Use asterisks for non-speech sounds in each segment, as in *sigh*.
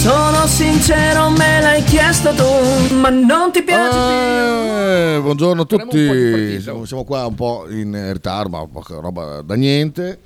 Sono sincero, me l'hai chiesto tu, ma non ti piace Eh, più. buongiorno a tutti, siamo, siamo qua un po' in ritardo, ma poca roba da niente.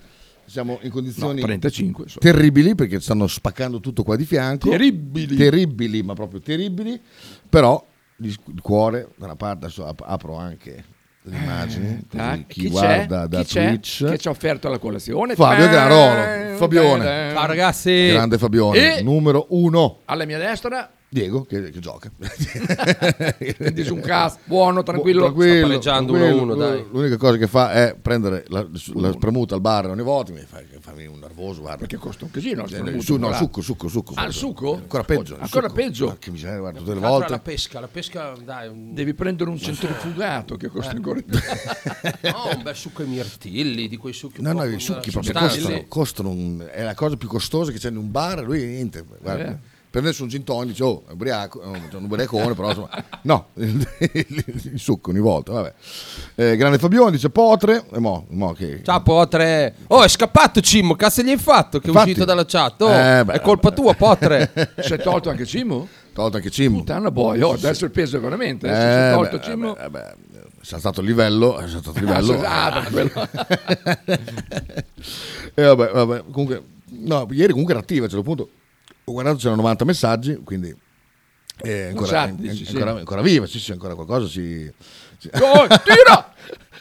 Siamo in condizioni No, 35, insomma. terribili perché stanno spaccando tutto qua di fianco. Terribili. Terribili, ma proprio terribili. Però il cuore, da una parte, adesso ap- apro anche le immagini. così Ah, chi, chi guarda c'è? da Chi c'è? Twitch. Che ci ha offerto la colazione? Fabio Eh, Granarolo, Fabione. Ciao ragazzi. Grande Fabione, E numero uno. alla mia destra Diego che, che gioca. *laughs* Su un cazzo, buono, tranquillo. Tranquillo, pareggiando tranquillo. 1-1, dai. L'unica cosa che fa è prendere la, la spremuta al bar ogni volta, mi fa, fammi un nervoso, guarda. Perché costa un casino. Eh, su- no, succo, succo, succo. Ah, il succo? Ancora peggio. Ancora succo. peggio. Ma che miseria, guarda, tutte le volte. La pesca, la pesca, dai, un, Devi prendere un centrifugato che costa ancora di *laughs* più. no, un bel succo ai mirtilli, di quei succhi. No, no, i succhi proprio costano, costano un- è la cosa più costosa che c'è in un bar, lui niente, guarda, Eh. Prendersi un gin tonic, dice, oh, è ubriaco, c'è un ubriacone, però insomma, *laughs* no, *laughs* il, succo ogni volta, vabbè. Eh, grande Fabione dice Potre, e mo, mo che... Ciao Potre. Oh, è scappato Cimmo, cazzo gli hai fatto che Infatti. è uscito dalla chat? Oh, Eh, beh, è colpa tua, Potre. *laughs* Si è tolto anche Cimo? Tolto anche Cimmo. Puttana boy, oh, adesso il peso veramente. Eh, eh, si è tolto beh, Cimo. eh, beh, se è stato il livello, è stato il livello. Ah, e vabbè, vabbè, comunque, no, ieri comunque era attiva, a un certo punto ho guardato c'erano 90 messaggi, quindi è ancora, dici, è sì. ancora, ancora viva, sì, sì, ancora qualcosa si... si- Gol, tira!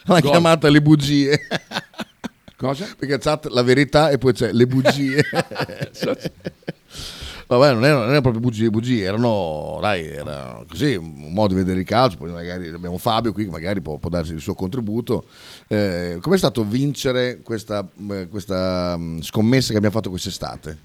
*laughs* L'ha chiamata le bugie. Cosa? Perché chat la verità e poi c'è le bugie. *laughs* Vabbè, non erano, non erano proprio bugie, bugie, erano, dai, era così, un modo di vedere il calcio, poi magari abbiamo Fabio qui che magari può, può darci il suo contributo. Eh, com'è stato vincere questa, eh, questa mm, scommessa che abbiamo fatto quest'estate,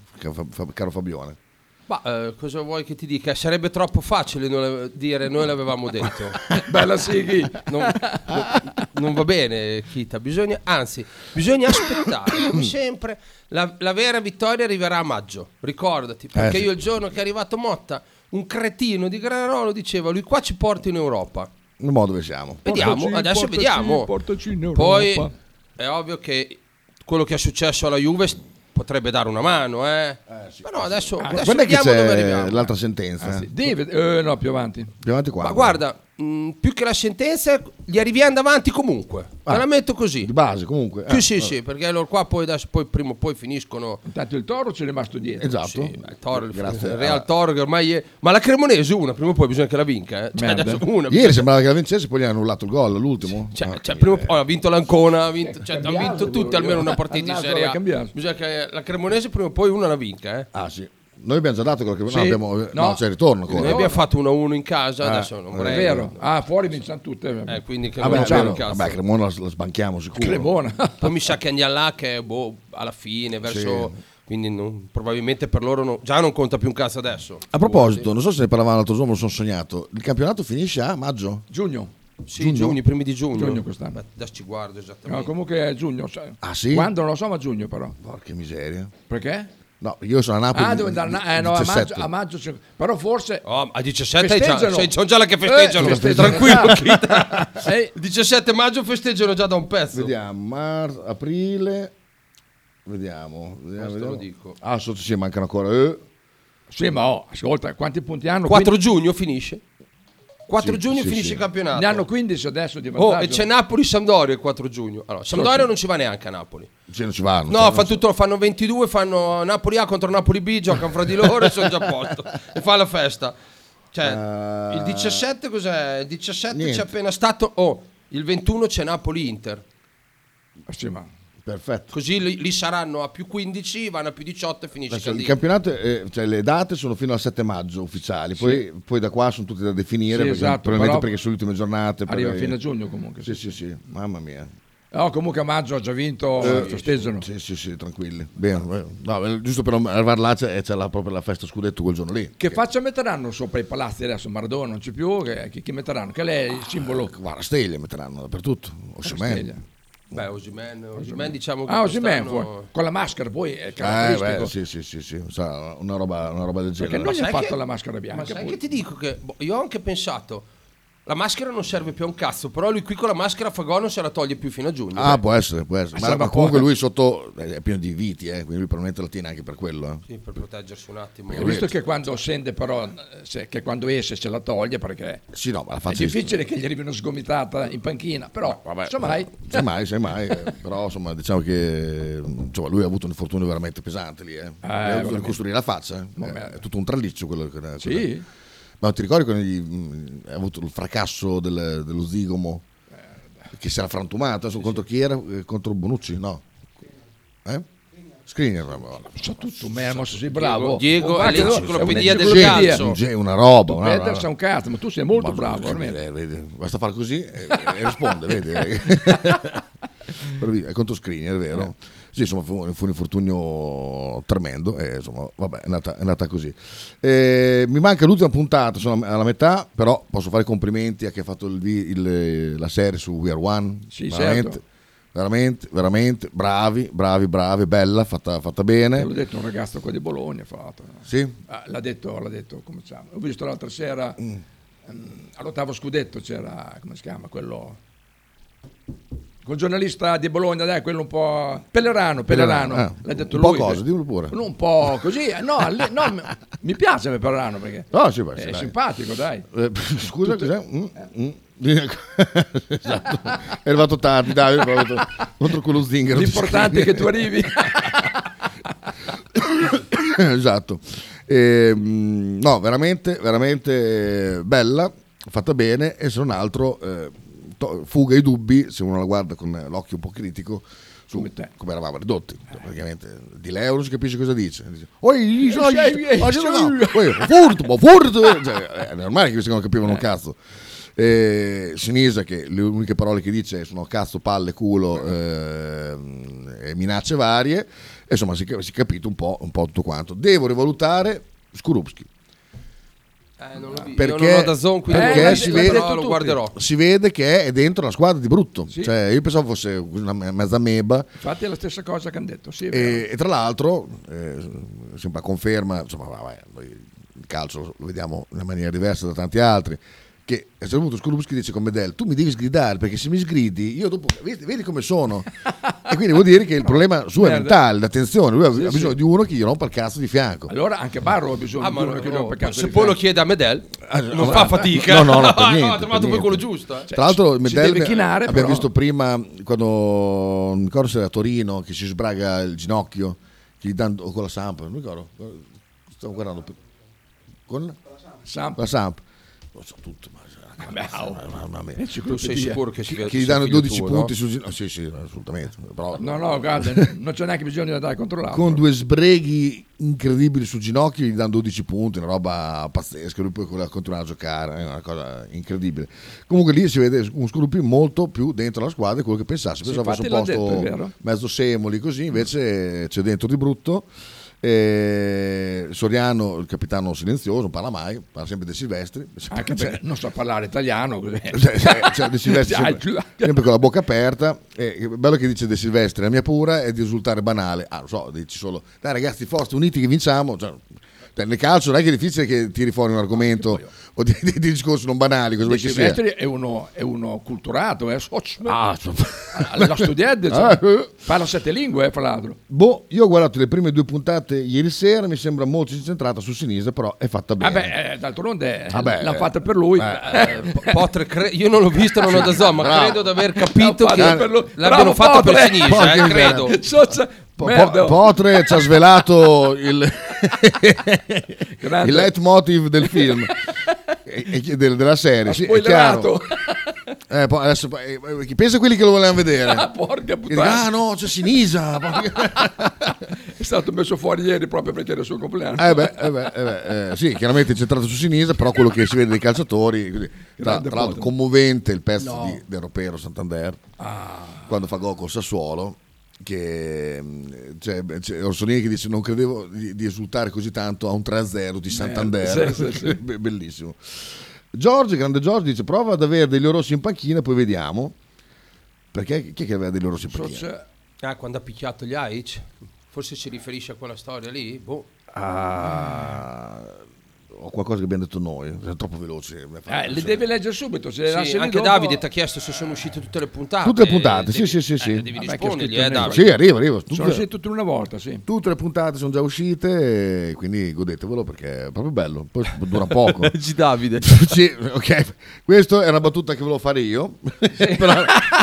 caro Fabione? Ma eh, cosa vuoi che ti dica? Sarebbe troppo facile non- dire noi l'avevamo detto. *laughs* Bella Sighi. Non, non- non va bene, Kita. Bisogna, anzi, bisogna aspettare. Come *coughs* sempre, la, la vera vittoria arriverà a maggio. Ricordati, perché Eh, sì. io il giorno che è arrivato Motta, un cretino di Granarolo diceva: Lui qua ci porta in Europa. In modo dove siamo? Vediamo, Portaci, adesso portaci, vediamo. portaci in Europa. Poi è ovvio che quello che è successo alla Juve potrebbe dare una mano, eh. Però adesso, adesso Quando è che vediamo dove c'è arriviamo. l'altra sentenza? Ah, sì. Deve, eh, no, più avanti. Più avanti qua? Ma guarda, mh, più che la sentenza, gli arriviamo davanti comunque. Te la metto così. Di base comunque. Sì, eh, sì, sì, perché loro qua poi, adesso, poi prima o poi finiscono. Intanto il Toro ci è rimasto dietro. Esatto. Sì, il Toro, il, Grazie. il Real Toro che ormai è... Ma la Cremonese una, prima o poi bisogna che la vinca. Eh. Cioè, una, Ieri bisogna- sembrava che la vincesse, poi gli hanno annullato il gol, l'ultimo. Cioè, Ah, cioè, prima o poi ha vinto l'Ancona, ha vinto, cioè, hanno vinto tutti almeno una partita in Serie A. Bisogna che la Cremonese prima o poi una la vinca. Eh. Ah sì, noi abbiamo già dato quello che Sì. no, abbiamo, no, No. c'è il ritorno ancora. Noi abbiamo fatto 1-1 in casa, Ah, adesso non È vorrei... vero. Ah, fuori vinciamo tutte. Eh, quindi che Vabbè, è cazzo. Vabbè, Cremona la, la sbanchiamo sicuro. Cremona. *laughs* Poi mi sa che andiamo là che boh, alla fine, verso... Quindi non- probabilmente per loro non- già non conta più un cazzo adesso. A proposito, non so se ne parlavamo l'altro giorno, me lo sono sognato. Il campionato finisce a maggio? Giugno. Sì, Giugno? giugno, i primi di giugno. Giugno quest'anno. Beh, adesso ci guardo No, esattamente. comunque è giugno. sai. Ah sì? Quando non lo so, ma giugno però. Porca miseria. Perché? No, io sono a Napoli. Ah, devo andare a, eh, no, a maggio, 17. a maggio c'è- Però forse. Oh, a 17 hai già, sei- sono già là che festeggiano. Eh, festeggiano. Tranquillo. Kita. Eh. Il 17 maggio festeggiano già da un pezzo. Vediamo, marzo, aprile. Vediamo. vediamo, Questo lo vediamo. dico. Ah, sotto sì, mancano ancora. eh. Sì, ma oh, ascolta, quanti punti hanno? 4 Quindi- giugno finisce. 4 Sì, giugno sì, finisce sì. il campionato. Ne hanno 15 adesso di Oh, vantaggio. e c'è Napoli-Sampdoria il 4 giugno. Allora, Sampdoria non ci va neanche a Napoli. Sì, non ci vanno. No, fanno tutto, fanno 22, fanno Napoli A contro Napoli B, giocano fra di loro e sono già a posto. *laughs* E fa la festa. Cioè, Eh, il 17 cos'è? Il 17 niente. c'è appena stato... Oh, il 21 c'è Napoli-Inter. Sì, ma Perfetto. Così lì, lì saranno a più 15, vanno a più 18 e finisce Adesso, il campionato, eh, cioè le date sono fino al 7 maggio ufficiali, poi, poi da qua sono tutte da definire, Sì, perché- esatto, probabilmente perché sono le ultime giornate. arriva fine giugno comunque. Sì, sì, sì, mamma mia. No, comunque a maggio ha già vinto, Eh, festeggiano. Sì, sì, sì, tranquilli. Bene, eh, no, eh, giusto per arrivare là c'è, c'è la, proprio la festa scudetto quel giorno lì. Che faccia metteranno sopra i palazzi adesso? Maradona non c'è più, che, che- chi metteranno? Che lei è il simbolo? Guarda, stelle metteranno dappertutto. Stelle. Beh, Osimen, Osimen diciamo che Ah, quest'anno- fuori. con la maschera poi è Eh, caratteristico. beh, sì, sì, sì, sì, sa, una, roba, una roba del Perché genere. non gli ha fatto che- la maschera bianca. Ma sai poi. che ti dico che boh, io ho anche pensato la maschera non serve più a un cazzo, però lui qui con la maschera Fagò non se la toglie più fino a giugno. Ah, può essere, può essere. Ma, Sarà ma po'- comunque lui sotto eh, è pieno di viti, eh, quindi lui probabilmente la tiene anche per quello. eh. Sì, per proteggersi un attimo. Ho visto che quando scende però, eh, se- che quando esce se la toglie perché Sì, no, ma la è difficile che gli arrivi una sgomitata in panchina, però insomma *laughs* mai. Sai mai, sai mai, eh, però insomma diciamo che insomma, lui ha avuto un infortunio veramente pesante lì, eh. Ha dovuto ricostruire la faccia, eh. Vabbè. è tutto un traliccio quello che Sì? Ma ti ricordi quando gli, ha avuto il fracasso del- dello zigomo che si era frantumato adesso contro chi era? Eh, Contro Bonucci? No. Eh? Vabbè. So tutto, Mermo, sei bravo. Diego è l'enciclopedia è del calcio. Sì, una roba, Tu una roba. sa un cazzo, ma tu sei molto bravo, eh, basta fare così e, risponde, vedi? *laughs* È contro è vero? Sì, insomma, fu, fu un infortunio tremendo e insomma, vabbè, è andata, è andata così. Eh, mi manca l'ultima puntata, sono alla metà, però posso fare complimenti a chi ha fatto il il- la serie su We Are One. Sì, veramente, certo. veramente, veramente, bravi, bravi, bravi, bella, fatta, fatta bene. L'ho detto un ragazzo qua di Bologna, l'altro. Sì? Ah, l'ha detto, l'ha detto, come si chiama? Ho visto l'altra sera, Mm. ehm, all'ottavo scudetto c'era, come si chiama, quello... Quel giornalista di Bologna, dai, quello un po'... Pellerano, Pellerano, Ah, l'ha detto un po' lui. cosa, dimmelo pure. Un po' così, eh, no, lì- no, mi- piace Pellerano perché No, sì, beh, sì, è dai. simpatico, dai. Eh, *laughs* scusa, cos'è? Mm, mm. esatto. È arrivato tardi, dai, è arrivato contro quello zingaro. L'importante è che tu arrivi. *coughs* esatto. Ehm, no, veramente, veramente bella, fatta bene e se non altro eh, to- fuga i dubbi, se uno la guarda con l'occhio un po' critico, su come eravamo ridotti. Praticamente. Di lei non si capisce cosa dice. Dice, Oi, so- sì, no, poi, furto, furto. Cioè, *laughs* è normale che questi non capivano un cazzo. Eh, Sinisa che le uniche parole che dice sono cazzo, palle, culo ehm, e minacce varie. E insomma si, è- capito un po', un po' tutto quanto. Devo rivalutare Skorupski Eh, non l'ho vi- io perché, non ho da zone, quindi perché non- si, però vede, lo guarderò. si vede che è dentro la squadra di brutto cioè, io pensavo fosse una me- mezza meba Infatti è la stessa cosa che hanno detto, sì, è vero. e, e tra l'altro, eh, sempre a conferma, insomma, vabbè, noi il calcio lo vediamo in una maniera diversa da tanti altri. Che a un certo punto Skorupski dice con Medel: Tu mi devi sgridare perché se mi sgridi, io dopo vedi, vedi come sono. e quindi vuol dire che il *laughs* problema suo è mentale, l'attenzione. Lui ha, Sì, ha bisogno sì. di uno che gli rompa il cazzo di fianco. Allora anche Barro ha bisogno Ah, di uno no, che no, gli rompa il cazzo se di poi lo fianco. chiede a Medel, non no, fa no, fatica. No, no, no, *laughs* per Ah, niente, ha per trovato poi quello giusto. eh. Tra l'altro, Medel chinare, abbiamo però. visto prima quando non mi ricordo se era a Torino che si sbraga il ginocchio, che gli danno o con la Samp, non mi ricordo. Stavo guardando con Samp. la Samp. Lo so tutto, ma. Mamma mia. Tu sei sicuro che si che, gli danno figlio 12 tuo, punti no? sul ginocchio. Sì, sì, assolutamente. Però No, no, guarda, *laughs* non c'è neanche bisogno di andare a controllare. con due sbreghi incredibili sul ginocchio gli danno 12 punti, una roba pazzesca. Lui poi con la continuare a giocare, è una cosa incredibile. Comunque lì si vede un Scoruppi molto più dentro la squadra di quello che pensassi. Sì, Pensavo fosse un posto detto, mezzo semoli così, invece c'è dentro di brutto. E Soriano, il capitano silenzioso, non parla mai, parla sempre dei Silvestri. Anche perché non so parlare italiano. *laughs* Cioè, cioè, cioè, De *laughs* Silvestri sempre, sempre con la bocca aperta e è bello che dice De Silvestri la mia paura è di risultare banale ah lo so dici solo dai ragazzi forza uniti che vinciamo cioè, cioè, nel calcio non è che è difficile che tiri fuori un argomento o di, di- di discorsi non banali cosa vuoi che sia è uno, è uno culturato, eh? Soc- Ah, so- l'ha studiato, Ah, cioè. eh. *laughs* parla sette lingue, eh, fra l'altro. boh io ho guardato le prime due puntate ieri sera mi sembra molto incentrata su sinistra però è fatta bene Vabbè, eh, d'altronde eh, Vabbè, l'hanno eh, fatta per lui. eh, Potre cre- io non l'ho visto, non ho da zone, ma Bravo. credo di aver capito che fatto per lui. l'abbiano fatto per sinistra, eh, credo. Socia- Po-. Po- Potre ci ha svelato il, *laughs* il leitmotiv del film *laughs* e- e- del- della serie. Sì, è chiaro. Eh, poi adesso, eh, eh, pensa a quelli che lo volevano vedere. Ah, porca puttana. ah no, c'è Sinisa. *laughs* È stato messo fuori ieri proprio perché era il suo compleanno. Eh beh, eh beh, eh beh, eh, sì, chiaramente è centrato su sinistra, però quello che si vede dei calciatori, così. tra, tra l'altro Potre. commovente il pezzo No. di, del Ropero Santander, Ah. quando fa gol col Sassuolo, che c'è, c'è Orsolini che dice non credevo di, di esultare così tanto a un 3-0 di Santander, sì, sì, sì. *laughs* Be- bellissimo. Giorgio, grande Giorgio, dice prova ad avere degli rossi in panchina, poi vediamo. Perché chi è che aveva degli rossi in panchina? Socia- Ah, quando ha picchiato gli Aic? Forse si riferisce a quella storia lì? Boh. Ah, o qualcosa che abbiamo detto noi, è troppo veloce. Eh, li devi leggere subito. Se le Sì, anche dopo- Davide ti ha chiesto se sono uscite tutte le puntate. Tutte le puntate, Devi- sì, sì, sì, sì. eh, devi rispondergli, scritto eh, Davide. Sì, arriva, arriva. Tutte, Sono usciti tutte in una volta, sì. tutte le puntate sono già uscite, e quindi godetevelo perché è proprio bello. Poi dura poco. *laughs* G Davide. *laughs* sì, ok. Questa è una battuta che volevo fare io. *laughs* però,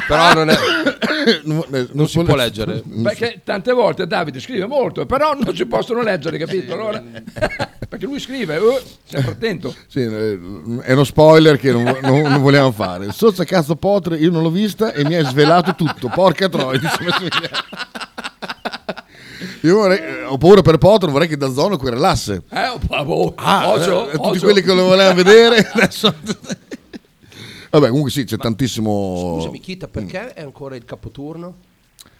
Però non è- *coughs* non, non si può leggere. Perché tante volte Davide scrive molto, però non si possono leggere, capito? Allora, *laughs* perché lui scrive, eh, sempre attento. Sì, eh, è uno spoiler che non, non- non vogliamo fare. Sozza cazzo Potre, io non l'ho vista e mi hai svelato tutto. Porca troia. dice. Io vorrei, eh, ho paura per Potter, vorrei che da zona querelasse. Eh, ah, boh, Ah, Ocio, eh, tutti Ocio. quelli che lo volevano vedere *laughs* adesso. Vabbè, comunque sì, c'è tantissimo. Scusami, Kita, perché è ancora il capoturno?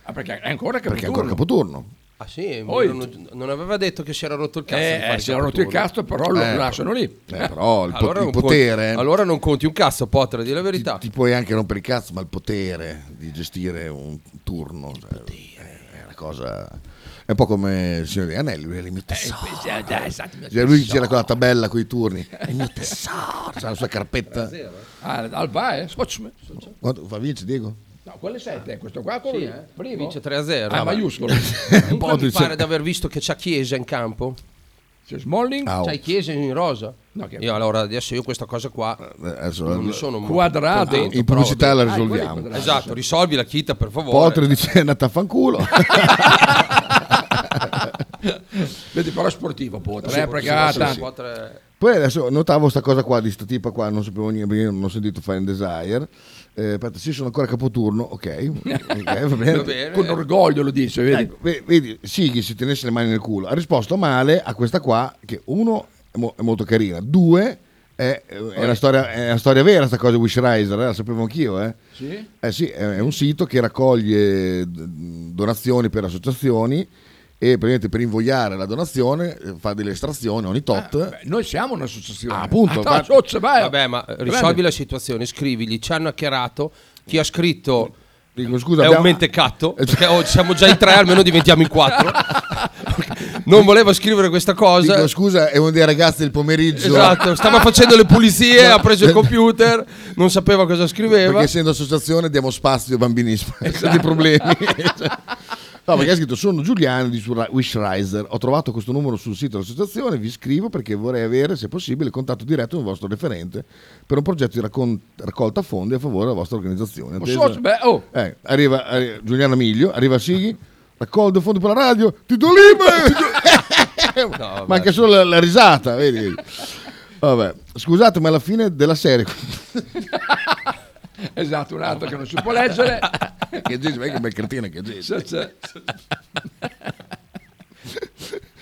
Ah, perché è ancora Perché è ancora capoturno. capoturno. Ah sì, Poi- non, non aveva detto che si era rotto il cazzo. Eh, eh, si era rotto il capoturno. cazzo, però lo Eh, lasciano lì. Eh, però il, po- Allora il non conti- potere. allora non conti un cazzo, Potter, di la verità. Ti puoi anche rompere il cazzo, ma il potere di gestire un turno cioè, è una cosa. È un po' come il signore degli Anelli, lui è il mio tesoro. Eh, già, esatto, mio Cioè, lui c'era con la tabella con i turni. È il mio tesoro, c'ha la sua carpetta. Ah, Alba, eh? Quanto fa vince Diego? No, quello è 7, questo qua quello Sì, eh. Primo? Vince 3-0. Ah, Vabbè. maiuscolo. *laughs* Comunque mi dice- pare di aver visto che c'ha Chiesa in campo. C'è Smalling. Ah, oh. C'hai Chiesa in rosa. No, che- Io allora adesso io questa cosa qua Adesso non sono Quadrato. contento, in pubblicità la. Ah, risolviamo. quadrato. Esatto, risolvi la chita per favore. Potter dice è andata a fanculo. *laughs* Vedi, però è sportivo, Potter, Sì, eh, perché sì, Poi adesso notavo sta cosa qua di sta tipa qua, non sapevo niente, perché non ho sentito Fine Desire. Eh, aspetta, sì, sono ancora capoturno, ok. ok, *laughs* va bene. Va bene. Con orgoglio lo dice, vedi? Ecco, ve- vedi, Sighi si tenesse le mani nel culo. Ha risposto male a questa qua, che uno è, mo- è molto carina, due è, è una storia, è una storia vera sta cosa di Wishriser, eh, la sapevo anch'io, eh. Sì? Eh sì, è è un sito che raccoglie donazioni per associazioni e praticamente per invogliare la donazione eh, fa delle estrazioni ogni tot. Beh, noi siamo un'associazione. Ah, appunto, Ah, ma- socio, vai. Vabbè, ma risolvi la situazione, scrivigli, ci hanno hackerato, chi ha scritto Dico, scusa, è abbiamo- un mentecatto, *laughs* perché oh, siamo già in tre, almeno diventiamo in quattro. *laughs* non voleva scrivere questa cosa. Dico, scusa, è uno dei ragazzi del pomeriggio. Esatto, stava facendo le pulizie, *laughs* ha preso il computer, non sapeva cosa scriveva. Perché essendo associazione diamo spazio ai bambini Esatto. di problemi. No, perché ha scritto sono Giuliano di Wishriser, ho trovato questo numero sul sito dell'associazione, vi scrivo perché vorrei avere, se possibile, contatto diretto con il vostro referente per un progetto di raccon- raccolta fondi a favore della vostra organizzazione. Oh, Attesa- socio, beh, oh. Eh, arriva, arri- Giuliano Miglio, arriva Sighi, raccolgo fondi per la radio, ti do lime! vabbè. Manca solo la, la risata, vedi, vedi. Vabbè, scusate, ma alla fine della serie *laughs* Esatto, un altro che non si può leggere. che gente, che bel cretino che c'è.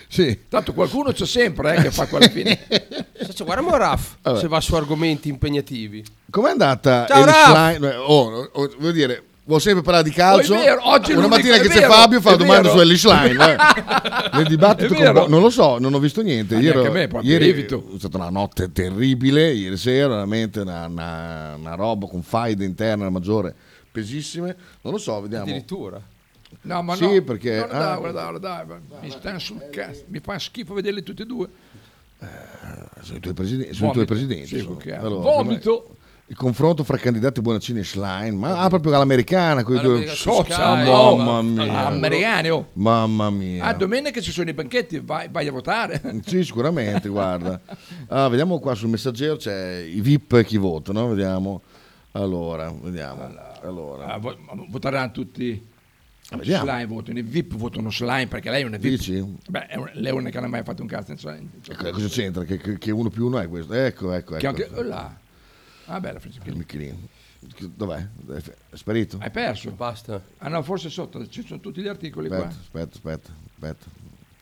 Sì. Tanto qualcuno c'è sempre eh, che fa quella fine. Cioè, guarda Moraf, Vabbè. se va su argomenti impegnativi. Com'è andata Ciao, Raf! Eh, Oh, oh, voglio dire, vuol sempre parlare di calcio. Oh, è vero, oggi Una mattina è che c'è vero, Fabio fa domande vero. su Ellie Schlein. eh. *laughs* Nel dibattito È con non lo so, non ho visto niente. Ieri, a me, ieri evito. è stata una notte terribile, ieri sera, veramente una, una- una roba con faide interne maggiore pesissime. Non lo so, vediamo. Addirittura. No, ma Sì, no. perché- No, dai, ah. guarda, dai, mi stanno sul cazzo. Mi fa schifo vederli tutti e due. Sono i tuoi presidenti. Sono i tuoi presidenti Sì, Allora, Vomito. Il confronto fra candidati Bonaccini e Schlein, ma ah, proprio all'americana, quei due. All'americana su Socia, Sky, oh, mamma mia. Americani, oh. Mamma mia. Ah, domenica ci sono i banchetti, vai, vai a votare. Sì, sicuramente, guarda. *laughs* Ah, vediamo qua sul messaggero c'è i VIP e chi vota, no? Vediamo. Allora, vediamo. Allora. Ah, voteranno tutti. Vediamo. Slime votano, i VIP votano slime perché lei è una VIP. Dici? Beh, è un- lei è una che non ha mai fatto un cazzo in slime. Ecco, cosa c'entra? Che, che- che uno più uno è questo? Ecco, ecco, Che ecco. anche, oh là. Ah, bella Il Francesco. Michelin. Dov'è? È sparito? Hai perso? Basta. Ah no, forse sotto, ci sono tutti gli articoli Aspetta, qua. aspetta, aspetta, aspetta.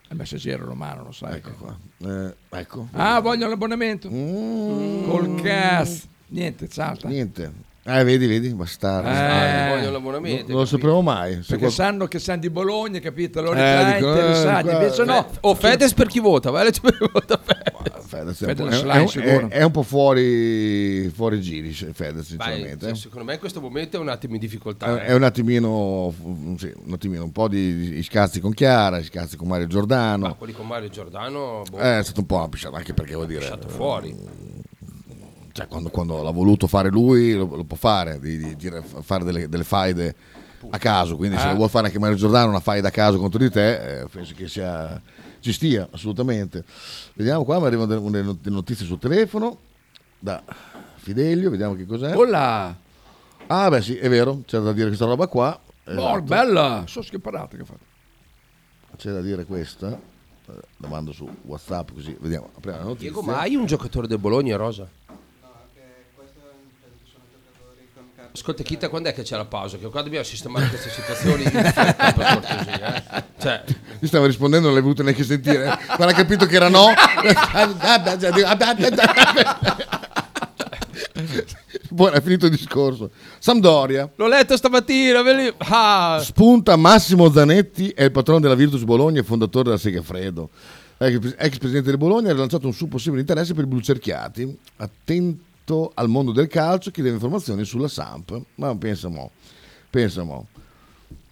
Il messaggero romano, lo sai. Ecco qua. Eh, ecco. Ah, vogliono l'abbonamento. Mm. Col cazzo. Niente, salta. Niente. Eh, vedi, vedi, bastardo. Eh. Vogliono l'abbonamento. non lo sapremo mai. Perché qual- sanno che sanno di Bologna, capito? Allora Eh, eh, dicono, eh, interessati. qua- Invece no. Oh, Fedez per chi vota? Vai a leggere *laughs* per chi vota Fedez. Fedez è, Fedez un è, è- è un po' fuori, fuori giri, Fedez, sinceramente. cioè, secondo me in questo momento è un attimo in difficoltà. È, è un attimino, sì, un attimino, un po' di, di scazzi con Chiara, di scazzi con Mario Giordano. Ma quelli con Mario Giordano, boh, Eh, è stato un po' una pisciata, anche perché vuol dire. lasciato fuori. Cioè, quando, quando l'ha voluto fare lui, lo, lo può fare, di, di dire- fare delle, delle faide a caso. Quindi, se Ah. lo vuole fare anche Mario Giordano, una faida a caso contro di te, eh, penso che sia, ci stia assolutamente. Vediamo qua, mi arrivano delle, delle not- delle notizie sul telefono da Fidelio, vediamo che cos'è. Oh là. Ah, beh, sì, è vero, c'è da dire questa roba qua. Oh, Esatto. bella. So che parata che fatto. C'è da dire questa. Eh, La mando su WhatsApp così vediamo. Apriamo la notizia. Diego, ma hai un giocatore del Bologna rosa? Ascolta, Kita, quando è che c'è la pausa? Che qua dobbiamo sistemare queste situazioni in fretta, per cortesia. eh. Cioè, Mi stava rispondendo, non l'hai voluto neanche sentire. Quando ha capito che era no. Buono, è finito il discorso. Sampdoria. L'ho letto stamattina. li- Ah. Spunta Massimo Zanetti, è il patrono della Virtus Bologna e fondatore della Segafredo. Ex ex presidente del Bologna ha rilanciato un suo possibile interesse per i blucerchiati. Attento al mondo del calcio, chiedeva informazioni sulla Samp. Ma pensa mo. Pensa mo.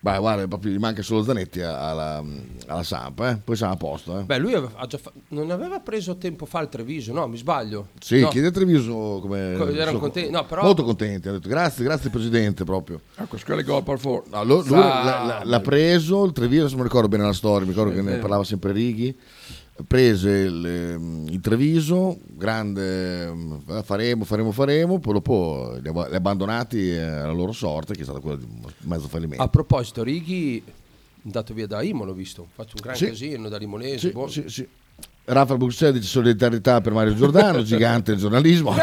Beh, guarda, proprio gli manca solo Zanetti alla, alla Samp, eh? poi siamo a posto. Eh? Beh, lui aveva- ha già fa- non aveva preso tempo fa il Treviso, no? Mi sbaglio. Sì, No. chiede a Treviso come... Co- erano so- contenti, no, però- Molto contenti, ha detto grazie, grazie Presidente proprio. Ecco, scuola gol per for- No, lui Sa- l'ha, l'ha- l'ha preso, il Treviso, non mi ricordo bene la storia, mi ricordo che ne parlava sempre Righi, prese il, ehm, il Treviso, grande, ehm, faremo, faremo, faremo, poi dopo li ha ha abbandonati eh, alla loro sorte, che è stata quella di mezzo fallimento. A proposito, Righi è andato via da Imo, l'ho visto. Faccio un gran Sì. casino da Limonese. Sì, boh. sì, sì. Rafa Bruxelles dice solidarietà per Mario Giordano, *laughs* gigante del giornalismo. *laughs*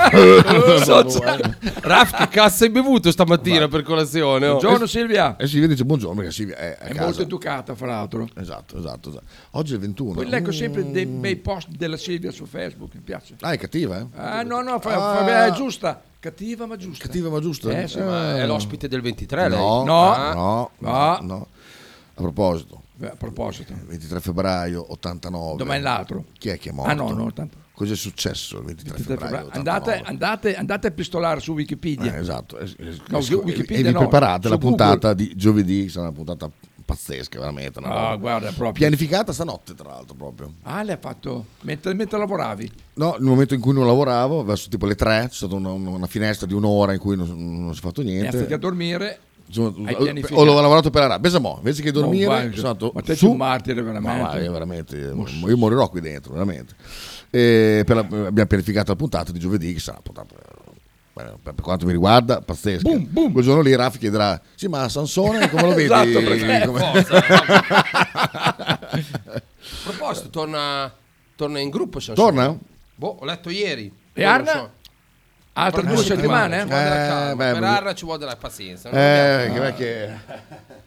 Raf, che cazzo hai bevuto stamattina per colazione? oh? Buongiorno Silvia. E Silvia dice buongiorno perché Silvia è È casa. molto educata, fra l'altro. Esatto, esatto, esatto. Oggi è il 21. Poi leggo sempre dei Mm. bei post della Silvia su Facebook, mi piace. Ah, è cattiva, eh? Ah, no, no, fa, Ah. fa- è giusta. Cattiva ma giusta. Cattiva ma giusta? Eh, sì, Ma è l'ospite del 23 lei? No, No. no, no, No. no. A proposito, a proposito. 23 febbraio 89. Domani l'altro. Chi è che è morto? Ah, no, no, tanto. Cosa è successo il 23 febbraio? Andate, 89? andate, andate a pistolare su Wikipedia. Eh, esatto. Eh, eh, No, eh, Wikipedia e vi no, preparate la Google. puntata di giovedì, sarà una puntata pazzesca, veramente. una Ah, guarda, proprio. Pianificata stanotte, tra l'altro, proprio. Ah, l'hai fatto mentre, mentre lavoravi. No, nel momento in cui non lavoravo, verso tipo le 3, c'è stata una, una finestra di un'ora in cui non, non si è fatto E niente. anziché a dormire, Insomma, ho, lavorato per la. Pensa mo, invece che dormire, Non vai, sono andato ma te su. un martire veramente. Ma vai, veramente, io morirò qui dentro, veramente. E per la- abbiamo pianificato la puntata di giovedì, che sarà una puntata, per, quanto mi riguarda, pazzesca. Quel giorno lì Raffi chiederà, sì ma Sansone come lo *laughs* vedi? Esatto, perché- Come- *laughs* A proposito, torna, torna in gruppo. Sansone. Torna? Boh, ho letto ieri. E Arna? Altre Per due settimane? Eh, beh, per Arna ci vuole della pazienza. Eh, abbiamo- che che... *laughs*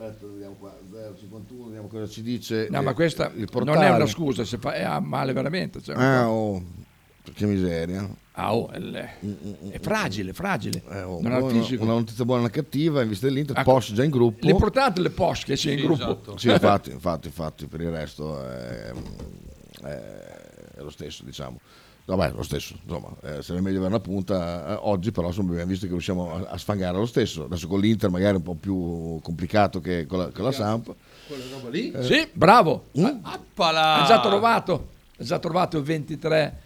Aspetta, vediamo qua, 051, vediamo cosa ci dice. No, eh, ma questa il non è una scusa, se fa, è a male veramente. cioè, Ah, oh, che miseria. Ah, oh, è, è fragile, fragile. Oh, non il una, notizia buona e una cattiva, in vista dell'Inter, Ah, Porsche già in gruppo. L'importante è le post che sia in Sì, gruppo. esatto. Sì, infatti, infatti, infatti, per il resto è, è- è lo stesso, diciamo. Vabbè, lo stesso, insomma, eh, sarebbe meglio avere una punta eh, oggi, però insomma, abbiamo visto che riusciamo a, a sfangare lo stesso. Adesso con l'Inter magari è un po' più complicato che con la, con la Samp. Quella roba lì? Eh. Sì, bravo. Appala! Ha già trovato. Ha già trovato il 23.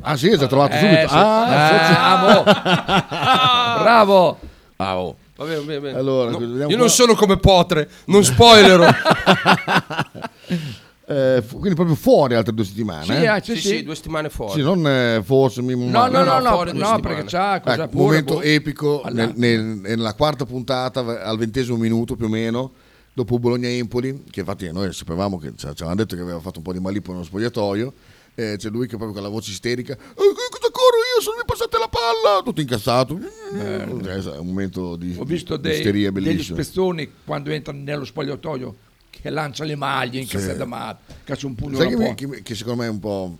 Ah sì, è già trovato Eh, subito. sì. Ah, Ah. Bravo. Ah, oh. Va bene, va bene, va bene. Allora, No, io qua. non sono come Potre, non spoilerò. *laughs* Eh, fu- quindi proprio fuori altre due settimane. Sì, eh? ah, sì, sì, sì. sì, due settimane fuori. Sì, non eh, forse mi No, no, no, no, fuori due no, settimane. perché c'ha cosa Ecco, pure, momento boh. epico Alla- nel- nel- nella quarta puntata al ventesimo minuto più o meno dopo Bologna-Empoli che infatti noi sapevamo che ci ci avevano detto che aveva fatto un po' di malippo nello spogliatoio eh, c'è lui che proprio con la voce isterica "Eh, cosa corro io se non mi passate la palla tutto incazzato Eh, è un momento di Ho visto di dei, isteria degli bellissimo spezzoni quando entrano nello spogliatoio che lancia le maglie in Sì. cassetta d'amato, caccia un pugno sai che, che- che secondo me è un po'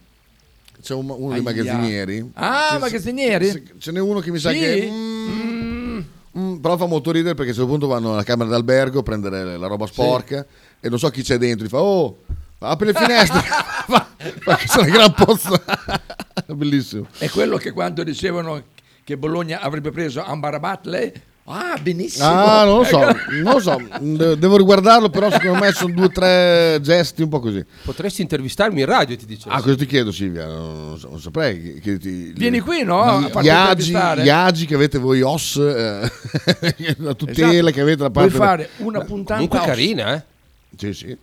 c'è un- uno dei Aia. magazzinieri Ah, che- magazzinieri? ce n'è uno che mi sa Sì? che mm, mm, però fa molto ridere perché a un certo punto vanno alla camera d'albergo a prendere la roba sporca e non so chi c'è dentro gli fa oh apri le finestre *laughs* fa, fa che c'è una gran pozza *laughs* bellissimo È quello che quando dicevano che Bologna avrebbe preso Ambarabat, lei... Ah, benissimo. ah non lo so Ecco. non lo so De- devo riguardarlo però secondo me sono due o tre gesti un po' così Potresti intervistarmi in radio, ti dice. ah cosa ti chiedo Silvia non, non so- non saprei chiederti- Vieni qui, no? A gli, gli agi, gli agi che avete voi os eh, *laughs* la tutela Esatto. che avete da Puoi parte fare una puntata Comunque carina, eh? Sì, sì.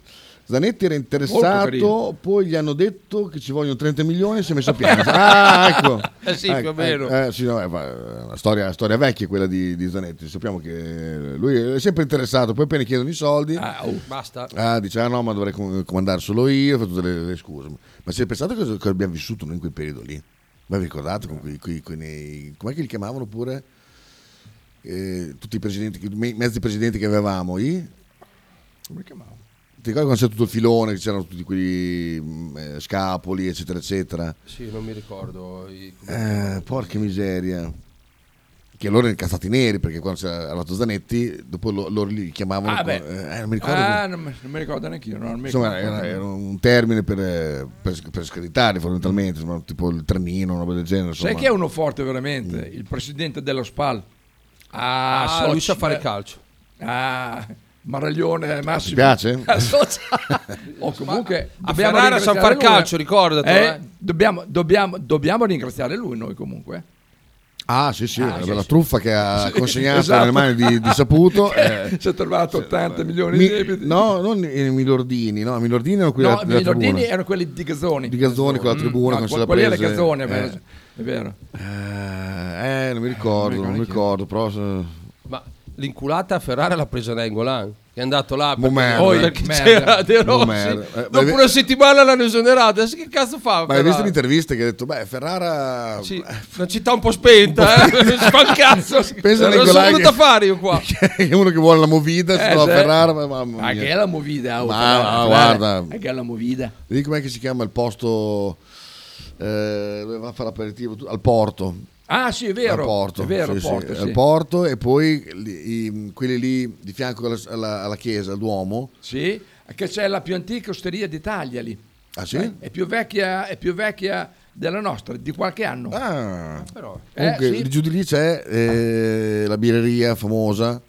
Zanetti era interessato, poi gli hanno detto che ci vogliono 30 milioni e si è messo a *laughs* piangere. ah, ecco. Eh sì, Ecco, più o meno. ecco. Eh, sì, no, è una storia, storia vecchia quella di, di Zanetti. Sappiamo che lui è sempre interessato, poi appena chiedono i soldi, Ah, oh. Basta. ah, dice: Ah no, ma dovrei com- comandare solo io. Fa tutte le, le scuse. Ma se pensate cosa, cosa abbiamo vissuto noi in quel periodo lì? Ma vi ricordate con quei, quei- quei- com'è che li chiamavano pure? Eh, tutti i presidenti, i me- mezzi presidenti che avevamo, i Come li chiamavo? Ti ricordi quando c'era tutto il filone, che c'erano tutti quei mm, eh, scapoli, eccetera, eccetera? Sì, non mi ricordo. i- Eh, porca miseria. Che loro erano incazzati neri perché quando c'era arrivato Zanetti, dopo lo- loro li chiamavano. Ah, con- beh. eh, non mi ricordo. Ah, non, mi- non mi ricordo neanche io. Non mi Insomma, ricordo. era, era un termine per, eh, per, per screditare fondamentalmente, insomma, tipo il trenino, una roba del genere. Sai insomma. chi è uno forte veramente? Il presidente dello SPAL. Ah, Ah, lui sa fare calcio. Ah, Maraglione Massimo. Ti piace? *laughs* O comunque A Ferrara sa far calcio, eh. ricordatelo, Eh, eh. Dobbiamo, dobbiamo, dobbiamo ringraziare lui noi comunque. Ah, sì, sì, Ah, la sì, bella sì. truffa che ha *laughs* Sì, consegnato esatto. nelle mani di, di Saputo. *laughs* eh, Si è trovato 80 milioni Mi- di debiti. no, non i Milordini, no, i Milordini erano quelli No, della, Milordini tribuna. erano quelli di Gazzoni. Di Gazzoni con la Mm, tribuna, no, con la era prese, Gazzoni, è eh. vero. È vero. Eh, non mi ricordo, non mi ricordo, però... Ma l'inculata a Ferrara l'ha presa Nengolan, che è andato là perché, merda. Poi, perché c'era De Rossi. merda. Eh, Dopo ma- una settimana l'hanno esonerato. Adesso che cazzo fa? Ma hai visto l'intervista che ha detto, beh, Ferrara... Sì, una città un po' spenta, eh? si fa un *laughs* cazzo. Pensa non sono venuto che- a fare io *laughs* qua. è uno che vuole la movida, si Eh, trova a. Ferrara, ma mamma Ma mia. che è la movida? oh, Ma- ma Ferrara, guarda. È che è la movida. Vedi com'è che si chiama il posto eh, dove va a fare l'aperitivo? Al porto. Ah, sì, è vero. Al porto, È vero, sì, il sì, porto, sì. al porto e poi i- quelli lì di fianco alla, alla- alla chiesa, al Duomo. Sì, che c'è la più antica osteria d'Italia lì. Ah sì? Eh, È più vecchia, è più vecchia della nostra, di qualche anno. Ah, però. Comunque, Eh, sì. giù di lì c'è eh, la birreria famosa.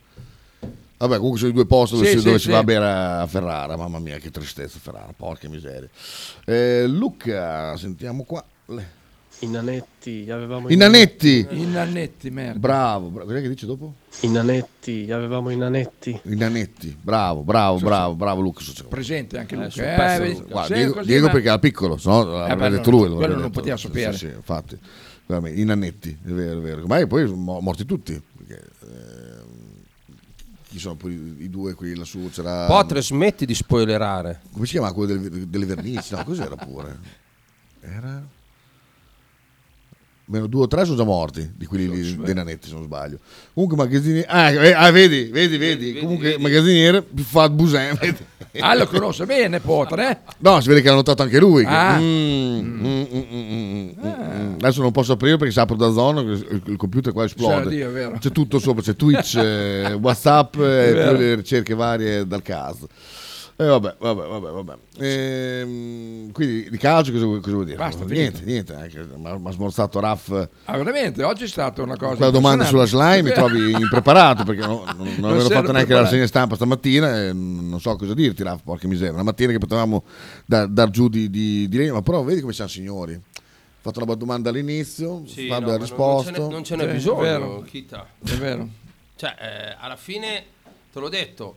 Vabbè, comunque sono i due posti dove, Sì, si, sì, dove sì. si va a bere a Ferrara. Mamma mia, che tristezza Ferrara, porca miseria. Eh, Luca, sentiamo qua. I nanetti, avevamo I nanetti! I nanetti, merda. Bravo, bravo. Cos'è che dice dopo? I nanetti, avevamo i nanetti. I nanetti, bravo, bravo, bravo, bravo Luca. Presente anche Luca. eh, pezzo, vedi, Luca. Guarda, Diego, Diego perché era piccolo, se no l'avrebbe beh, detto lui. quello non detto. poteva Sì, sapere. Sì, sì, infatti. I nanetti, è vero, è vero. Ma poi sono morti tutti. Perché, ehm, chi sono poi i i due qui lassù? C'era... Potre, smetti di spoilerare. Come si chiama quello delle, delle vernici? No, cos'era pure? Era... Meno due o tre sono già morti di quelli lì, dei nanetti se non sbaglio. Comunque magazziniere... Ah, eh, ah, vedi, vedi, vedi. Comunque magazziniere più fa Busen. *laughs* vedi? Ah, lo conosce bene, Potre, eh? No, si vede che l'ha notato anche lui. che- Ah. Mm, mm, mm, mm, mm, mm, mm. Adesso non posso aprire perché se apro da zona il, il computer qua esplode. Sì, Dio. C'è tutto sopra, c'è Twitch, *laughs* eh, Whatsapp e poi le ricerche varie dal caso. E vabbè, vabbè, vabbè, vabbè. Ehm, quindi di calcio cosa, vuoi- cosa vuoi dire? Basta, niente, finito. niente, anche- mi ha smorzato Raff Ah, veramente? Oggi è stata una cosa. quella domanda sulla slime mi trovi *laughs* impreparato perché no- non, non avevo fatto neanche la rassegna stampa stamattina e non so cosa dirti Raff, porca miseria una mattina che potevamo dar, dar giù di, di, di legno, ma però vedi come siamo signori ho fatto una domanda all'inizio Sì, Fabio no, ha risposto Non ce n'è, non ce n'è Sì, bisogno, è vero. Kita. È vero. Cioè, eh, alla fine, te l'ho detto,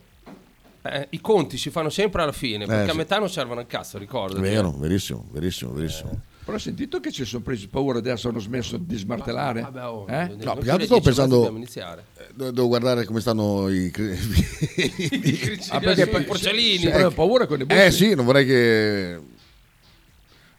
eh, i conti si fanno sempre alla fine, perché sì. a metà non servono al cazzo, ricordo. vero, verissimo, verissimo, verissimo Però hai sentito che ci sono presi paura adesso hanno smesso di smartellare? Vabbè, oh, Eh? No, giro più altro 10 pensando dobbiamo iniziare. eh, devo guardare come stanno i, cri- *laughs* Ah, perché i porcellini. Sì, però ho paura con i buchi. eh sì non vorrei che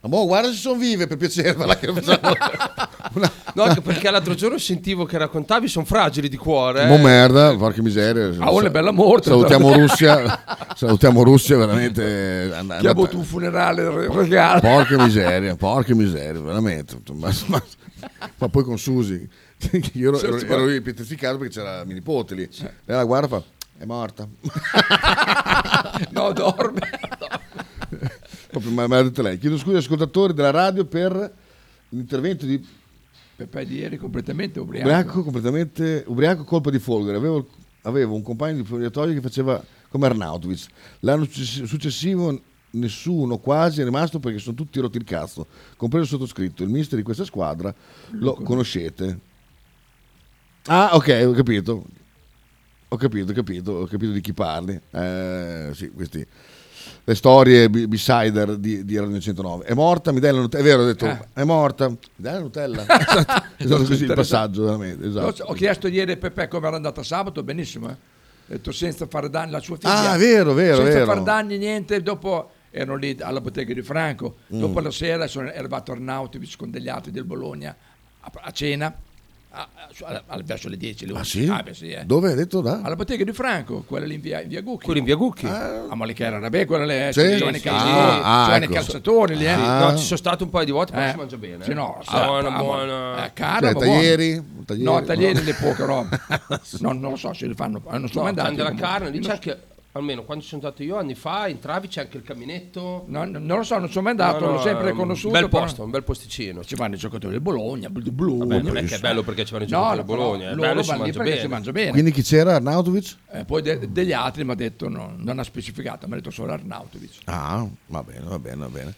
ma mo guarda se sono vive per piacere facciamo *laughs* No, anche perché l'altro giorno sentivo che raccontavi, sono fragili di cuore. eh. Mo merda, porca miseria. Ah, oh, è bella morte. Salutiamo Russia. *laughs* Salutiamo Russia, veramente. ha andata- avuto un funerale re- regalo? Porca miseria, porca miseria, veramente. Ma, ma- ma poi con Susi. Io ero, ero, ero lì pietrificato perché c'era mia nipote lì. Lei la guarda fa, è morta. *laughs* no, dorme. Proprio me l'ha detto lei. Chiedo scusa agli ascoltatori della radio per l'intervento di Peppe di ieri completamente ubriaco. Ubriaco, completamente ubriaco, colpa di Folgore. Avevo, avevo un compagno di proprietario che faceva come Arnautovic. L'anno successi- successivo nessuno quasi è rimasto perché sono tutti rotti il cazzo, compreso il sottoscritto. Il mister di questa squadra lo conoscete. Ah, ok, ho capito. Ho capito, ho capito, ho capito di chi parli. Eh, sì, questi le storie B-sider di, di Radio 109. È morta, mi dai la Nutella. È vero, ho detto, Ah. è morta, mi dai la Nutella. *laughs* esatto, esatto così il passaggio, veramente. Esatto. Ho chiesto ieri a Peppe come era andata sabato, benissimo. eh. Ho detto senza fare danni alla sua figlia. Ah, vero, vero, Senza vero. fare danni, niente. Dopo erano lì alla bottega di Franco. Mm. Dopo la sera sono, è arrivato Arnautovic con degli altri del Bologna a, a cena. Ah, alla- verso le 10. Le Ah 11. sì? Ah, beh, sì, eh. Dove hai detto da? Alla bottega di Franco, quella lì in via, in via Gucchi. Quello in via Gucchi? Ah, ma lì che era, vabbè, quella lì, eh, Sì? ci giovani Sì, calciatori, ah, ah, ecco. calciatori lì, eh. Sì, Ah. no, ci sono stato un paio di volte, però Eh. si mangia bene. Sì, eh. no, Ah, buona, ah, buona. Eh, cara, Cioè, ma taglieri? buona. Taglieri? No, taglieri No. le poche robe. *laughs* No, non lo so se li fanno, non sono No, mai andato. prende la comunque. carne, lì Non c'è so- anche, almeno quando ci sono stato io anni fa, entravi c'è anche il caminetto. No, no, non lo so, non sono mai andato, No, no, l'ho sempre è un conosciuto. Bel però- posto, un bel posticino. Ci vanno i giocatori del Bologna, del Bologna. Vabbè, non è che è bello perché ci vanno i giocatori no, del Bologna, è bello si mangia bene. si mangia bene. Quindi chi c'era? Arnautovic? Eh, poi de- degli altri mi ha detto, no, non ha specificato, mi ha detto solo Arnautovic. Ah, va bene, va bene, va bene.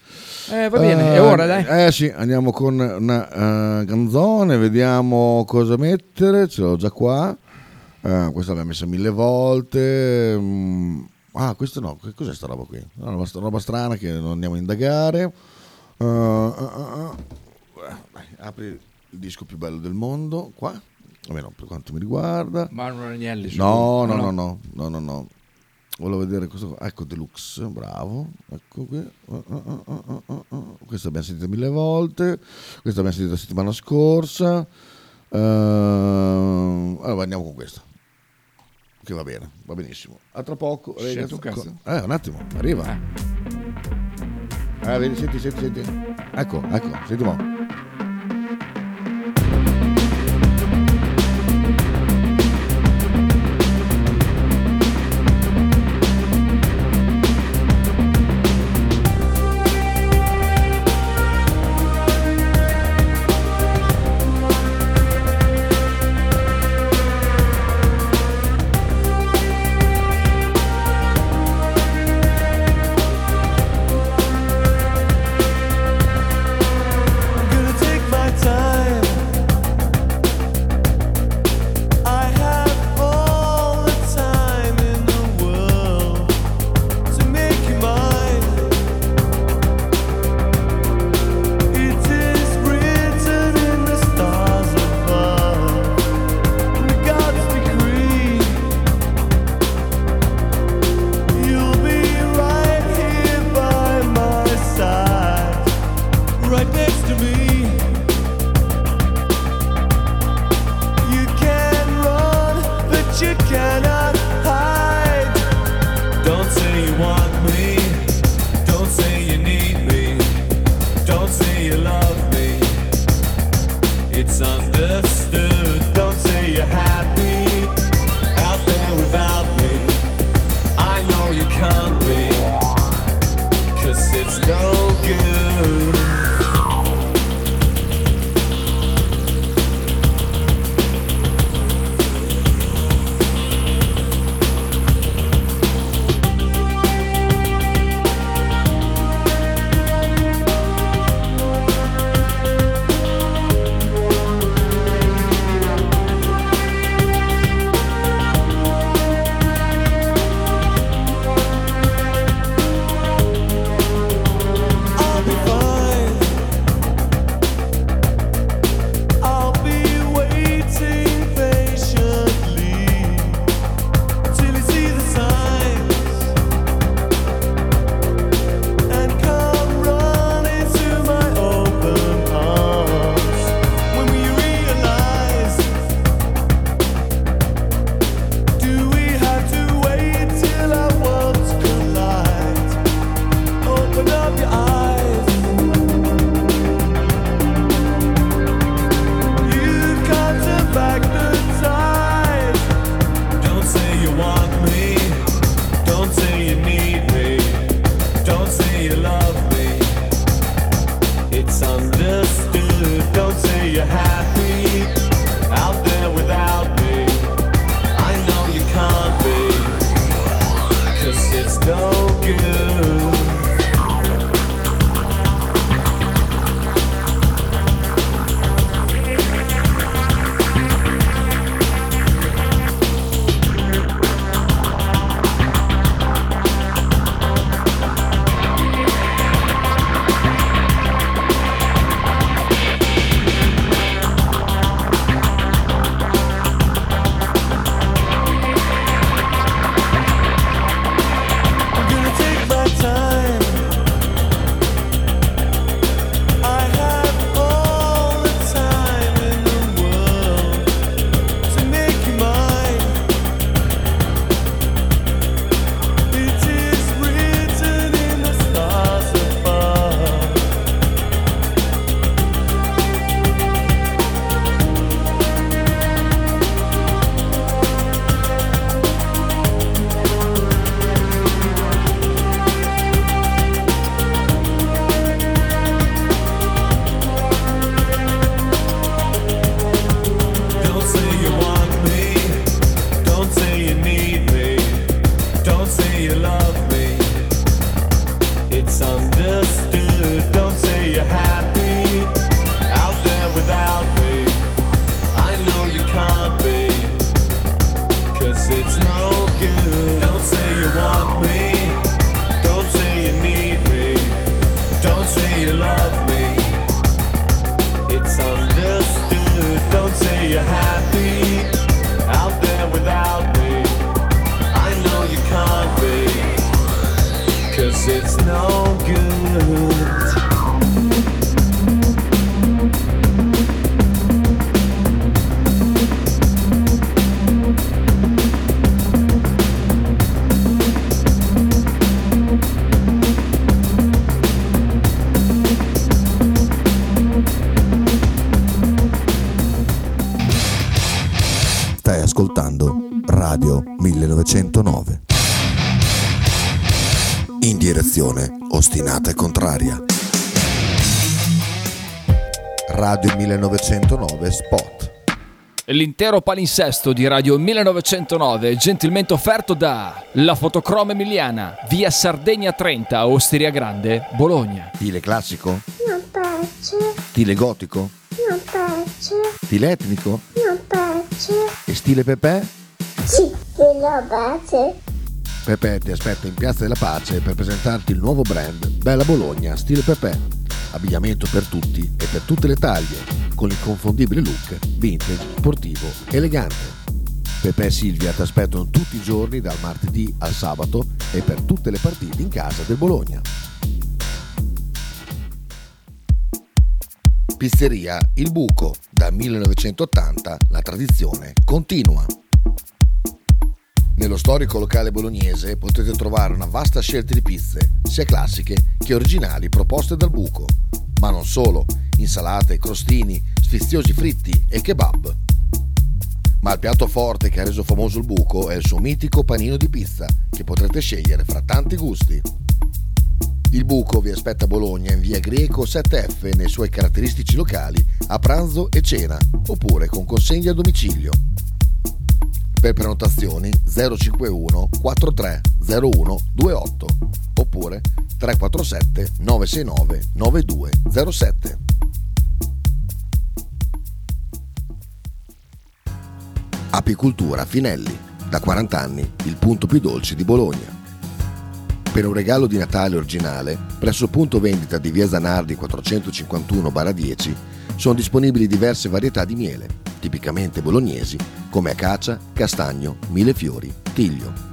Eh, va bene, è ora, dai. Eh sì, andiamo con una eh, canzone, vediamo cosa mettere, ce l'ho già qua. Eh, questa l'abbiamo messa mille volte. Mm, ah, questo no, che cos'è sta roba qui? Una roba, una roba strana che non andiamo a indagare. Eh, eh, eh, eh. Dai, apri il disco più bello del mondo, qua, almeno per quanto mi riguarda. Manuel Agnelli. No, no, no, no, no, no, no. Volevo vedere questo qua. Ecco Deluxe, bravo. Ecco qui. Uh, uh, uh, uh, uh, uh. Questa abbiamo sentito mille volte. Questa abbiamo sentito la settimana scorsa. Ehm, allora andiamo con questa. Che va bene, va benissimo. A tra poco. Senti un cazzo. Eh, un attimo, arriva. Eh, vedi, senti, senti, senti. Ecco, ecco, senti mo'. gonna 1909 Spot. L'intero palinsesto di Radio 1909 è gentilmente offerto da La Fotocroma Emiliana, via Sardegna 30, Osteria Grande, Bologna. Stile classico? Non piace, Stile gotico? non piace, Stile etnico? non piace. E stile Pepe? Sì, lo piace. Pepe ti aspetta in Piazza della Pace per presentarti il nuovo brand Bella Bologna Stile Pepe. Abbigliamento per tutti e per tutte le taglie, con l'inconfondibile look vintage, sportivo, elegante. Pepe e Silvia ti aspettano tutti i giorni dal martedì al sabato e per tutte le partite in casa del Bologna. Pizzeria Il Buco, da 1980 la tradizione continua. Nello storico locale bolognese potete trovare una vasta scelta di pizze, sia classiche che originali proposte dal buco. Ma non solo, insalate, crostini, sfiziosi fritti e kebab. Ma il piatto forte che ha reso famoso il buco è il suo mitico panino di pizza, che potrete scegliere fra tanti gusti. Il buco vi aspetta a Bologna in via Greco 7F nei suoi caratteristici locali a pranzo e cena, oppure con consegna a domicilio. Per prenotazioni 051 4301 28 oppure 347 969 9207. Apicultura Finelli, da 40 anni il punto più dolce di Bologna. Per un regalo di Natale originale, presso il punto vendita di via Zanardi 451-10 sono disponibili diverse varietà di miele, tipicamente bolognesi, come acacia, castagno, millefiori, tiglio.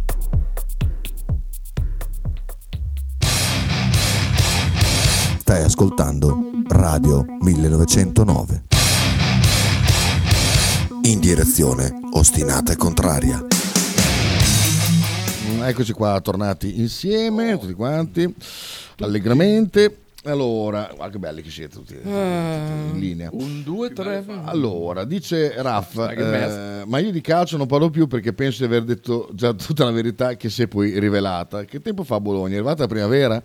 Stai ascoltando Radio 1909. In direzione ostinata e contraria. Eccoci qua, tornati insieme, tutti quanti, allegramente. Allora, guarda che belli che siete tutti, tutti in linea. Un, due, tre. Allora, dice Raff, eh, ma io di calcio non parlo più perché penso di aver detto già tutta la verità che si è poi rivelata. Che tempo fa a Bologna? È arrivata la primavera?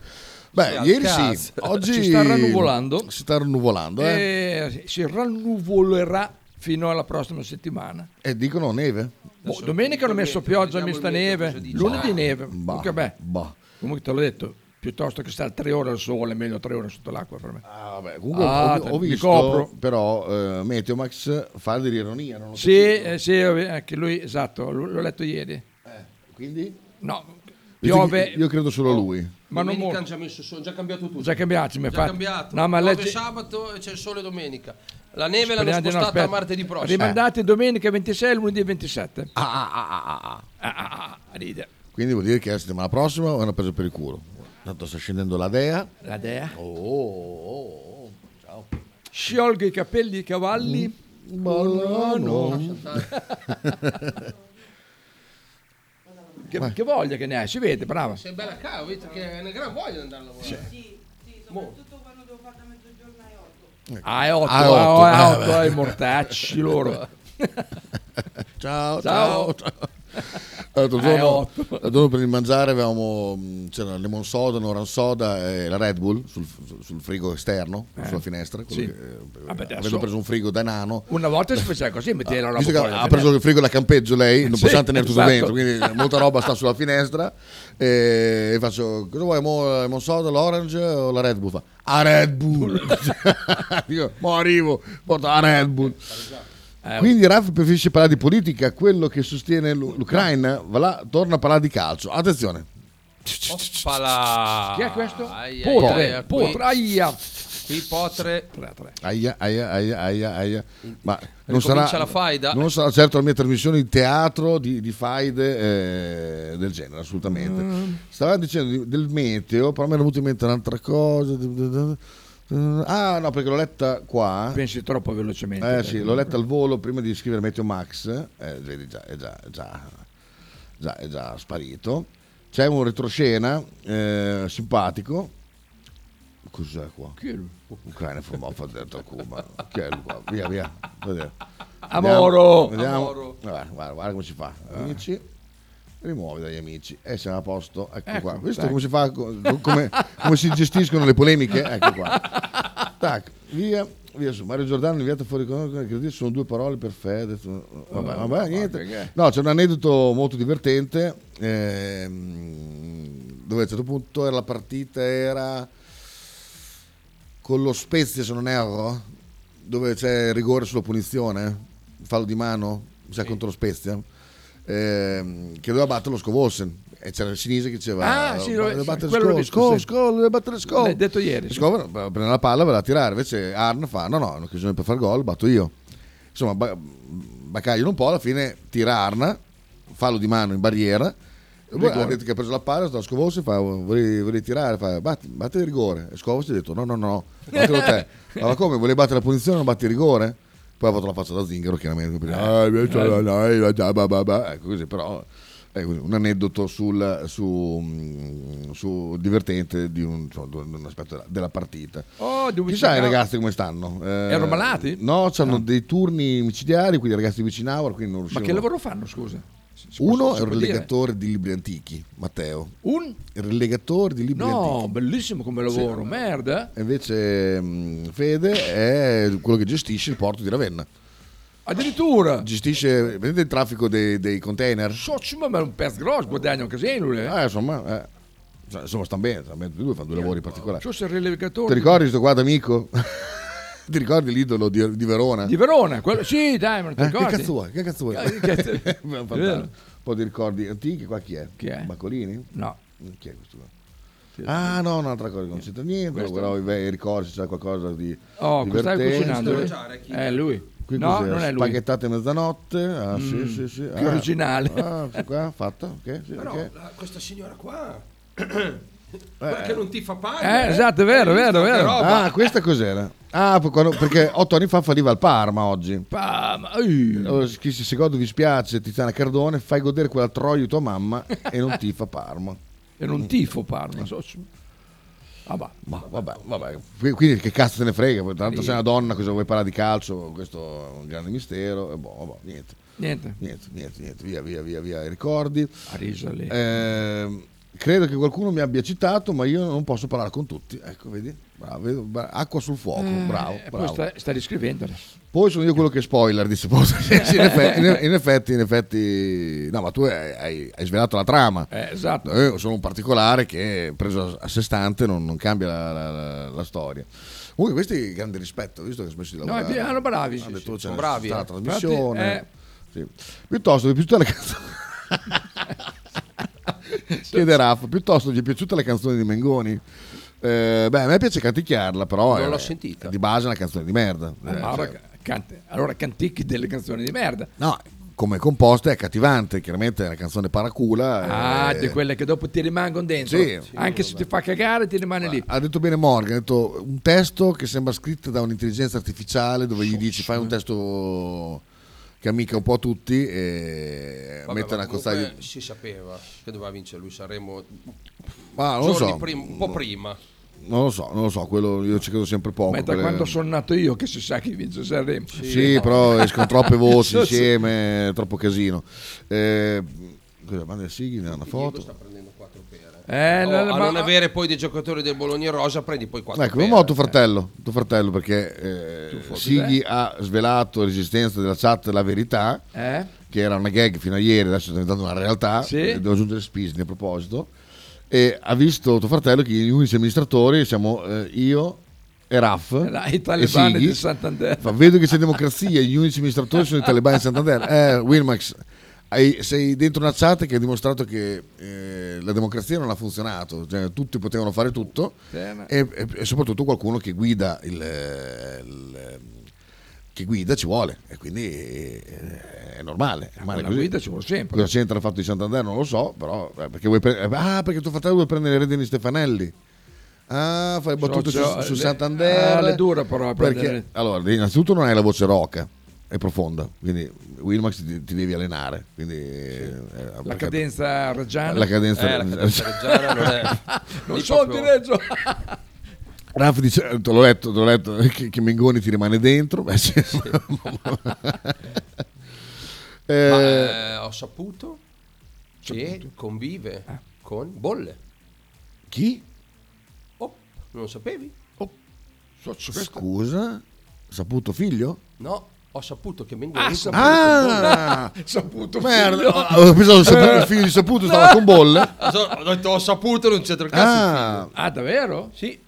Beh, ieri cazzo. sì, *laughs* oggi Si sta rannuvolando. Si sta rannuvolando, eh? E si rannuvolerà fino alla prossima settimana. E dicono neve? Boh, domenica hanno messo pioggia, mista neve, lunedì neve. Comunque, beh, comunque te l'ho detto, piuttosto che stare tre ore al sole, meglio tre ore sotto l'acqua per me. Ah, vabbè, Comunque Ah, ho, ho mi visto copro. però eh, Meteomax fa dell'ironia, non Sì, eh, sì, anche lui, esatto, l- l'ho letto ieri. quindi? No, piove. Io credo solo lui. Ma non domenica hanno già messo sono già cambiato tutto. Già cambiato, mi Già fa- cambiato. No, ma leggi- sabato e c'è il sole domenica. La neve l'hanno Speriamo di no, spostata a martedì prossimo. Rimandati domenica 26 e lunedì 27. Ah, ah, ah, ah, ah. Ah, ah, ah, ride. Quindi vuol dire che la settimana prossima hanno preso per il culo. Tanto sta scendendo la Dea. La Dea. Oh, oh, oh, oh. ciao. Sciolga i capelli ai cavalli. Buono. *laughs* Che, che voglia che ne hai, si vede, brava. Sei bella cava, vedi che è una gran voglia di andare a lavorare. Mo. Ah, è 8, Ah, è ah, otto, è eh, 8, beh. i mortacci loro. *laughs* Ciao, Ciao. ciao, ciao. L'altro Eh, giorno, l'altro giorno per il mangiare avevamo c'era il lemon soda, l'orange soda e la Red Bull sul, sul frigo esterno, Eh. sulla finestra. Sì. che, eh, Vabbè, adesso- avendo preso un frigo da nano. Una volta si faceva così, metteva la roba che fuori ha preso il frigo da campeggio lei, non Sì, possiamo tenere tutto esatto. dentro, quindi *laughs* molta roba sta sulla finestra e, e faccio, cosa vuoi, mo, lemon soda, l'orange o la Red Bull? Fa, a Red Bull! *laughs* *laughs* Dico, mo arrivo, porta la Red Bull. Eh, Quindi Ralf preferisce parlare di politica, quello che sostiene l'U- l'Ucraina va là, torna a parlare di calcio. Attenzione. Oppala. Chi è questo? Ai, ai, Potre, Potre, qui- aia. Qui Potre. Aia, aia, aia, aia, aia. Ma non sarà, la faida? non sarà certo la mia trasmissione di teatro di, di faide eh, del genere, assolutamente. Mm. Stava dicendo di- del meteo, però mi è venuta in mente un'altra cosa. Ah, no, perché l'ho letta qua. Pensi troppo velocemente. Eh sì, l'ho letta al volo prima di scrivere Meteo Max, eh, vedi già, è già, è già, già- è già sparito. C'è un retroscena eh, simpatico. Cos'è qua? Chi è lui? Ucraina ha detto Cuba. Chi è lui qua? Via, via. Vedere. Amoro. Vediamo. Amoro. Guarda, guarda, guarda come si fa. Amici. Rimuovi dagli amici e siamo a posto. Ecco, Ecco, qua. Dai. come si fa, co- come, come si gestiscono le polemiche? Ecco qua. Tac, via, via su. Mario Giordano inviato fuori con credo sono due parole per fede. Vabbè, vabbè, niente. No, c'è un aneddoto molto divertente ehm, dove a un certo punto era la partita era con lo Spezia se non erro, dove c'è rigore sulla punizione, fallo di mano, mi sa contro lo Spezia, ehm, che doveva battere lo Scovossen. E c'era il Sinise che diceva Ah, sì, deve lo- battere quello l'ho Scov, Scov, deve battere Scov. L'hai detto ieri, E. Scov prende la palla, va a tirare, invece Arn fa no no, è un'occasione per far gol, batto io. Insomma, ba- baccagliano un po', alla fine tira Arna, fallo di mano in barriera. E ha detto che ha preso la palla, sta Scovossi fa volevi, volevi tirare, fa batti, batti il rigore. E Scovossi ha detto no no no, battelo te. *laughs* Allora come, volevi battere la punizione, non batti il rigore? Poi ha fatto la faccia da zingaro chiaramente. "Ah, no, no, eh, già, bah, bah, bah." Ecco così, però è così, un aneddoto sul, su, mm, su divertente di un, insomma, di un aspetto della, partita. Oh, Chissà i ragazzi come stanno. Eh, Erano malati? No, hanno dei turni micidiali, quindi i ragazzi di non Ma che lavoro fanno, scusa? Uno è un può dire? relegatore di libri antichi, Matteo. Un? Il relegatore di libri No, antichi. bellissimo come lavoro, Sì. merda. Invece mh, Fede è quello che gestisce il porto di Ravenna. Addirittura. Gestisce vedete il traffico dei, dei container. Socio, ma è un pezzo grosso, guadagna un casino, eh. Eh, insomma, eh. Cioè, insomma, stanno bene, stanno bene tutti due, fanno due lavori particolari. Socio il relegatore. Ti ricordi questo qua d'amico? *laughs* Ti ricordi l'idolo di, di Verona? Di Verona, quello... sì, dai, ma non ti Eh, che ricordi? cazzo vuoi? Che cazzo vuoi? Eh, che-. *laughs* È vero. Un po' di ricordi antichi, qua chi è? Chi è? Baccolini? No. Chi è questo qua? Ah no, un'altra cosa che non c'entra niente, Questo? però i bei ricordi se c'è qualcosa di Oh, cosa stai divertente. cucinando? Eh, lui. Qui no, cos'è? non è lui. Spaghettate mezzanotte, ah, sì, Mm, sì, sì. più ah, originale. Ah, sì, qua, fatta, ok, sì, Però ok. la- questa signora qua. *clears throat* Quella che non ti fa paga. Eh, esatto, è vero, è vero, vero. roba. Ah, questa cos'era? Ah, quando- perché otto anni fa falliva il Parma oggi. Parma, Allora, chi si secondo vi spiace, Tiziana Cardone, fai godere quella troia di tua mamma e non tifa Parma. *laughs* E non tifo Parma, socio. Ah, bah. Ma vabbè, vabbè. Qui- Quindi che cazzo te ne frega? Tanto sei una donna, cosa vuoi parlare di calcio? Questo è un grande mistero. E boh, vabbè, niente. Niente. Niente, niente, niente. Via, via, via, via i ricordi. A risa lì. Ehm, credo che qualcuno mi abbia citato, ma io non posso parlare con tutti. Ecco, vedi? Bravo, vedo- bra- acqua sul fuoco, bravo, Eh, poi bravo. sta, sta riscrivendo. Poi sono io quello che spoiler, dice. Sì, sì, in, effetti, in- effetti, in effetti- no, ma tu hai, hai- svelato la trama. Eh, esatto. Io sono un particolare che preso a sé stante non, non cambia la, la- la- la storia. Comunque, questi grande rispetto, visto che ho smesso di No, lavorare. è pieno, bravi, Hanno sì, detto, sì, c'è sono c'è bravi, stata eh. la trasmissione. Infatti, Sì. Piuttosto, mi è piaciuta la canzone. *laughs* *laughs* Chiede Raffa, piuttosto gli è piaciuta la canzone di Mengoni? Eh, beh, a me piace canticchiarla, però Non è- l'ho sentita. di base è una canzone di merda. Ah, Eh, allora, cioè, cant- allora canticchi delle canzoni di merda. No, come composta è accattivante, chiaramente è una canzone paracula. Ah, eh, di quelle che dopo ti rimangono dentro. Sì. Anche se ti fa cagare, ti rimane lì. Ha detto bene Morgan, ha detto un testo che sembra scritto da un'intelligenza artificiale dove gli dici fai un testo che amica un po' a tutti e Vabbè, mette ma una cozzaglia. comunque si sapeva che doveva vincere lui Sanremo Ma non so. prim- un po' prima. Non lo so, non lo so, quello io ci credo sempre poco. Ma da quelle- quando sono nato io che si sa chi vince Sanremo. Sì, però escono troppe voci *laughs* insieme, troppo casino. Eh, cosa, manda Sighi, una foto. sta prendendo quattro pere. Eh, Oh, no, a ma- non avere poi dei giocatori del Bologna Rosa, prendi poi quattro Ecco, un tuo fratello, tuo fratello perché eh, Sighi ha svelato l'esistenza della chat La Verità, Eh? che era una gag fino a ieri, adesso è diventata una realtà, Sì. eh, devo aggiungere Spisni a proposito, e ha visto tuo fratello che gli unici amministratori siamo eh, io e Raf i e talebani Sighi. di Santander. Fa, vedo che c'è democrazia, gli unici amministratori sono i talebani di Santander. Eh, Wilmax, hai- sei dentro una chat che ha dimostrato che eh, la democrazia non ha funzionato, cioè, tutti potevano fare tutto e, e- e soprattutto qualcuno che guida il, il- che guida ci vuole e quindi eh, è normale. È normale la guida ci vuole sempre. Cosa c'entra il fatto di Santander non lo so, però eh, perché vuoi pre- ah, perché tuo fratello vuole prendere le redini di Stefanelli. Ah, fai battute su, Socio- su le- Santander. ah, le dura però perché, prendere- allora, innanzitutto non hai la voce roca, è profonda, quindi Wilmax ti, ti devi allenare. Quindi, eh, La cadenza reggiana. La cadenza, Eh, la cadenza reggiana non è- *laughs* non so proprio- di Reggio. Raff dice, eh, te l'ho letto, te l'ho letto che, che Mengoni ti rimane dentro. Beh, sì. *laughs* Eh, Ma eh, ho saputo che convive con Bolle. Chi? Oh, non lo sapevi? Scusa, saputo figlio? No, ho saputo che Mengoni Ah, convive Ah, saputo merda, ho pensato che il figlio di saputo stava con bolle. *laughs* con Bolle. Ho detto ho saputo, non c'entra il cazzo Ah. Ah, davvero? Sì.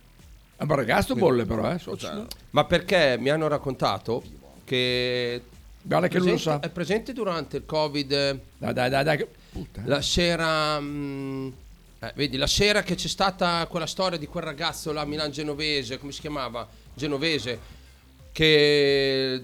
È un ragazzo bolle però, eh. socio. Ma perché mi hanno raccontato che Guarda che lui lo sa. è presente durante il Covid eh, Dai, dai, dai, dai. la sera mm, eh, vedi la sera che c'è stata quella storia di quel ragazzo là Milan Genovese come si chiamava Genovese che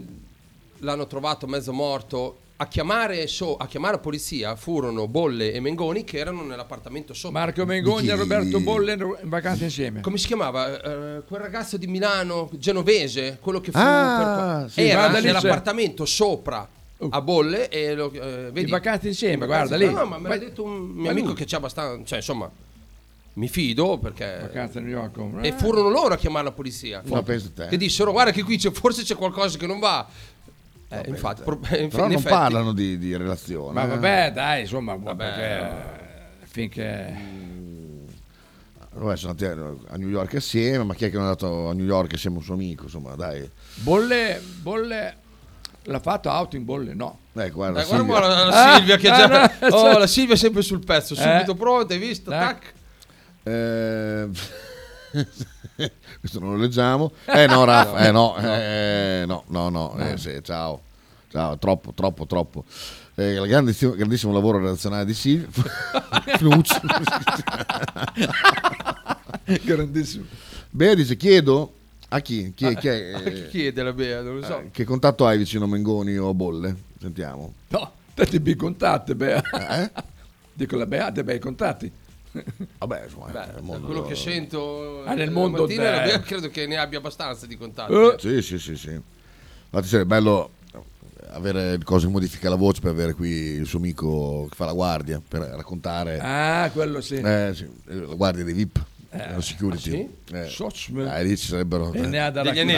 l'hanno trovato mezzo morto a chiamare, so- a chiamare la polizia furono Bolle e Mengoni che erano nell'appartamento sopra Marco Mengoni e Roberto Bolle in vacanza insieme. come si chiamava Eh, quel ragazzo di Milano genovese quello che fu Ah, per- sì, era c'è. nell'appartamento sopra a Bolle e lo, eh, vedi In vacanza insieme, in guarda lì. no, ma me l'ha detto un mio amico lui. che c'è abbastanza cioè insomma mi fido perché Vacanza a New York. e furono loro a chiamare la polizia Ma pensa te. che dissero guarda che qui c'è, forse c'è qualcosa che non va eh, infatti pro- *laughs* in però in non effetti- parlano di, di relazione. Ma eh. vabbè, dai, insomma, Vabbè. perché eh, finché Vabbè, sono andati a New York assieme, ma chi è che non è andato a New York assieme a un suo amico? Insomma, dai. Bolle, Bolle l'ha fatto out in Bolle, no. Eh, guarda, Eh, guarda Silvia. qua la, la Ah, Silvia che ah, già no, *laughs* oh, cioè- la Silvia è sempre sul pezzo subito Eh. pronta hai visto Eh. tac Eh, *laughs* questo non lo leggiamo. Eh no, *laughs* Raff, eh no, eh, no, no, no, eh, sì, ciao. Ciao, troppo, troppo, troppo. Eh, grandissimo, grandissimo lavoro redazionale di. *laughs* Fnucci. *laughs* Grandissimo. Beh, dice, chiedo a chi? Chi, è- chi è, Ah, chi eh, chiede la Bea non lo so eh, che contatto hai vicino a Mengoni o a Bolle? Sentiamo. No, te ti bi contatti, Bea. Eh? Dico la Bea, dei bei contatti. Vabbè, insomma, Beh, è il da mondo- quello che sento Ah, nel eh, mondo mattina, del- credo che ne abbia abbastanza di contatti. Eh. Sì, sì, sì, sì. Infatti sarebbe bello avere cose che modifica la voce per avere qui il suo amico che fa la guardia, per raccontare. Ah, quello sì. eh, sì, la guardia dei VIP, la security. ah, Eh, Socio- eh, lì ci sarebbero... E ne ha da Degli eh, lì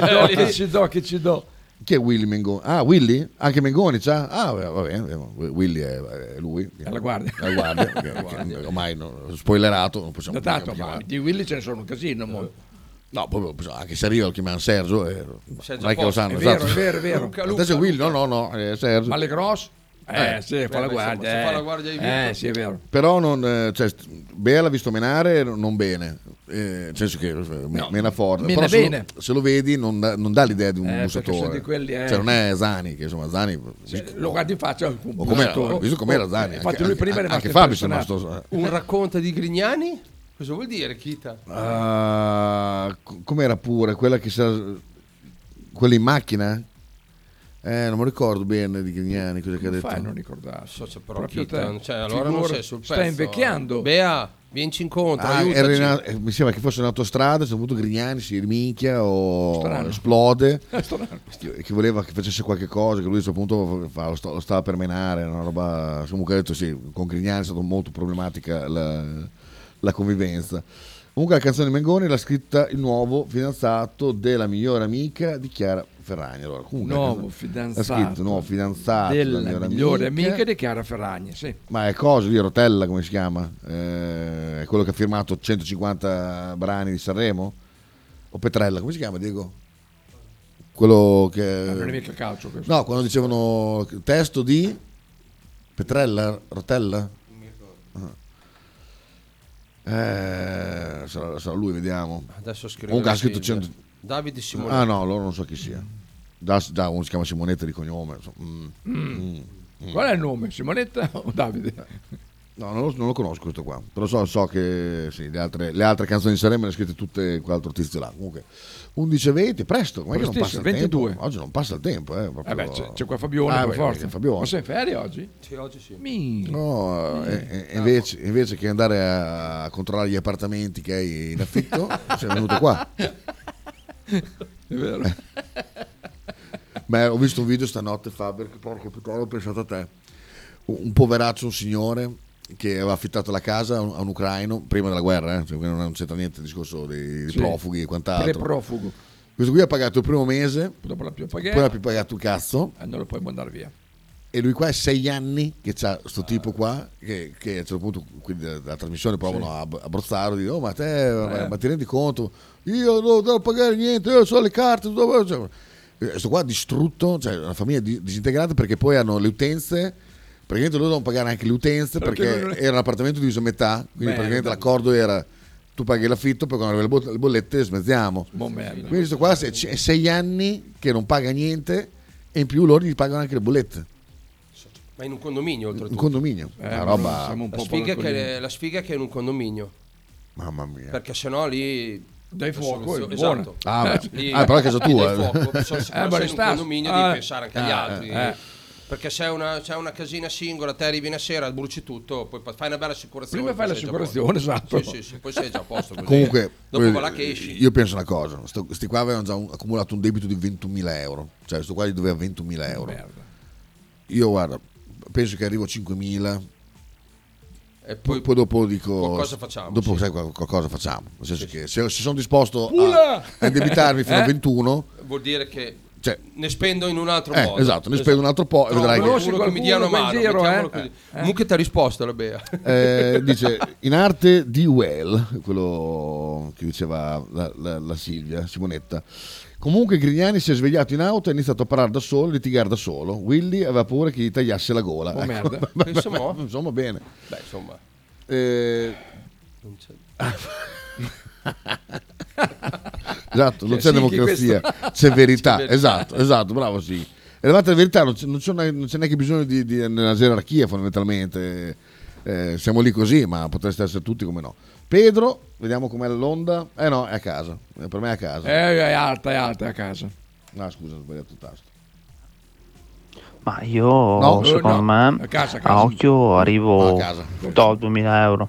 do, che ci do, che ci do. Chi è Willy Mengoni? Ah, Willy? Anche Mengoni c'ha? Ah, va bene, Willy è, è lui. È la guardia. La guardia, che *laughs* ormai no, spoilerato, non possiamo possiamo ma di Willy ce ne sono un casino. mo. No, proprio, anche se arriva lo chiamiamo Sergio, eh, Sergio non è che lo sanno. È vero, esatto. è vero, è vero. Luca, *laughs* Adesso è Willy, no, no, no, è Sergio. Ma le grosse? Eh, Eh, sì, fa la guardia. insomma, se eh. fa la guardia ai Eh, sì, è vero. Però non, eh, cioè, l'ha visto menare non bene, eh, nel senso che eh, me- mena forte. mena Però se lo- bene. Se, lo vedi non dà, non dà l'idea di un Eh, bussatore. sono quelli, eh. Cioè non è Zani, che insomma Zani... Lo guardi in faccia un o com'era, bussatore. ho visto com'era Zani. Infatti anche, lui prima anche, anche Fabio impressionato. rimasto... un racconto di Grignani cosa vuol dire Kita Ah, co- com'era pure quella che sa quella in macchina Eh, non mi ricordo bene di Grignani cosa che ha detto. fai a non ricordarsi? So, c'è però Proprio te. cioè, allora non Figura- sei sul pezzo. stai invecchiando. Bea, vienici incontro, Ah, in- eh, mi sembra che fosse in autostrada, c'è avuto Grignani, si riminchia o Strano. esplode. *laughs* Strano. che voleva che facesse qualche cosa, che lui a questo punto fa- lo, sta- lo stava per menare, una roba. Comunque ha detto sì, con Grignani è stata molto problematica la, la convivenza. Comunque la canzone di Mengoni l'ha scritta il nuovo fidanzato della migliore amica di Chiara Ferragni. Allora, comunque, Nuovo canzone- fidanzato Ha scritto nuovo fidanzato della migliore amica di Chiara Ferragni, sì. Ma è cosa di Rotella, come si chiama? Eh, è quello che ha firmato 150 brani di Sanremo? O Petrella, come si chiama Diego? Quello che... Non è mica calcio questo. No, quando dicevano testo di Petrella, Rotella? Eh, sarà, sarà lui, vediamo. Adesso scrivo Comunque ha scritto Silvia. 100... Davide Simonetti. Ah no, loro non so chi sia. Da, da uno si chiama Simonetta di cognome. insomma. Mm. Mm. Mm. Qual è il nome? Simonetta o Davide? No, non lo, non lo conosco questo qua. Però so, so che sì, le, altre, le altre canzoni di Sanremo le ha scritte tutte quell'altro tizio là. Comunque 11.20, presto, com'è che non passa Prestissimo, il 22. tempo? Oggi non passa il tempo, eh. proprio- Eh beh, c'è, c'è qua Fabione Ah, per beh, forza. Fabione. Ma sei in ferie oggi? Sì, oggi sì. Mi. No, e- e- e invece, invece che andare a controllare gli appartamenti che hai in affitto, *laughs* sei venuto qua. *laughs* È vero. Beh, ho visto un video stanotte, Faber, che porco puttana, ho pensato a te. Un poveraccio, un signore che aveva affittato la casa a un, a un ucraino prima della guerra, eh, cioè, non c'entra niente il discorso dei, Sì. profughi e quant'altro. Pre-profugo. Questo qui ha pagato il primo mese, Dopo la più poi pagata. non ha più pagato un cazzo. E non lo puoi mandare via. E lui qua è sei anni che c'ha sto tipo qua, che, che a un certo punto qui dalla dalla trasmissione provano a, a brozzarlo, dicono, oh ma te, Eh. ma ti rendi conto? Io non devo pagare niente, io so le carte, dove... Cioè, questo qua distrutto, cioè una famiglia di- disintegrata perché poi hanno le utenze, praticamente loro devono pagare anche le utenze Perché perché non era un appartamento diviso a metà, quindi Merda. praticamente l'accordo era tu paghi l'affitto, poi quando arriva le bo- le bollette smezziamo. Quindi questo qua è sei anni che non paga niente e in più loro gli pagano anche le bollette. Ma in un condominio oltretutto. Un condominio. Eh, una roba. siamo un La sfiga, che, la sfiga è che è in un condominio. Mamma mia. Perché sennò lì... Dai fuoco, Esatto. è buona. Ah, beh. Lì- Ah, però è casa *laughs* tua, eh. fuoco, sono sicuro Eh, se ma in un condominio ah, devi pensare anche agli eh, altri. eh. Perché se una, c'è una casina singola, te arrivi una sera, bruci tutto, poi fai una bella assicurazione. Prima fai sei l'assicurazione, esatto. Sì, sì, sì, poi sei già a posto. Così. Comunque, Dopo eh, là che esci. io penso una cosa: sto- sti qua avevano già un- accumulato un debito di 21.000 euro. Cioè, sto qua gli doveva 21.000 euro. Merda. Io, guarda, penso che arrivo a 5.000. E Poi, poi, dopo dico. qualcosa facciamo, Dopo, sì. sai, qual- qualcosa facciamo. Nel senso che se, se sono disposto Pula! a, a indebitarmi fino a Eh? 21, vuol dire che cioè, ne spendo in un altro eh, modo. esatto, ne spendo un altro po' e Trovo vedrai che. qualcuno che mi dia una qualcuno mano. giro, eh? così. Eh. Comunque ti ha risposto la Bea. Eh, dice in arte di Well, quello che diceva la, la- la Silvia, Simonetta. Comunque Grignani si è svegliato in auto e ha iniziato a parlare da solo, litigare da solo. Willy aveva paura che gli tagliasse la gola. Oh, merda. *laughs* Pensa mo'. Insomma, bene. Beh, insomma. Eh, non *laughs* c'è- esatto, non C'è c'è Sighi democrazia, questo. c'è *laughs* verità. C'è. Esatto, esatto, bravo sì. E alla verità non c'è, non c'è neanche bisogno di, di una gerarchia fondamentalmente. Eh, siamo lì così, ma potreste essere tutti come no. Pedro, vediamo com'è l'onda. Eh no, è a casa. Eh, Per me è a casa. Eh, è alta, è alta è a casa. No, scusa, ho sbagliato il tasto. Ma io, No, secondo no, me, a casa, a a, casa. occhio arrivo No, a casa. do 2000 euro.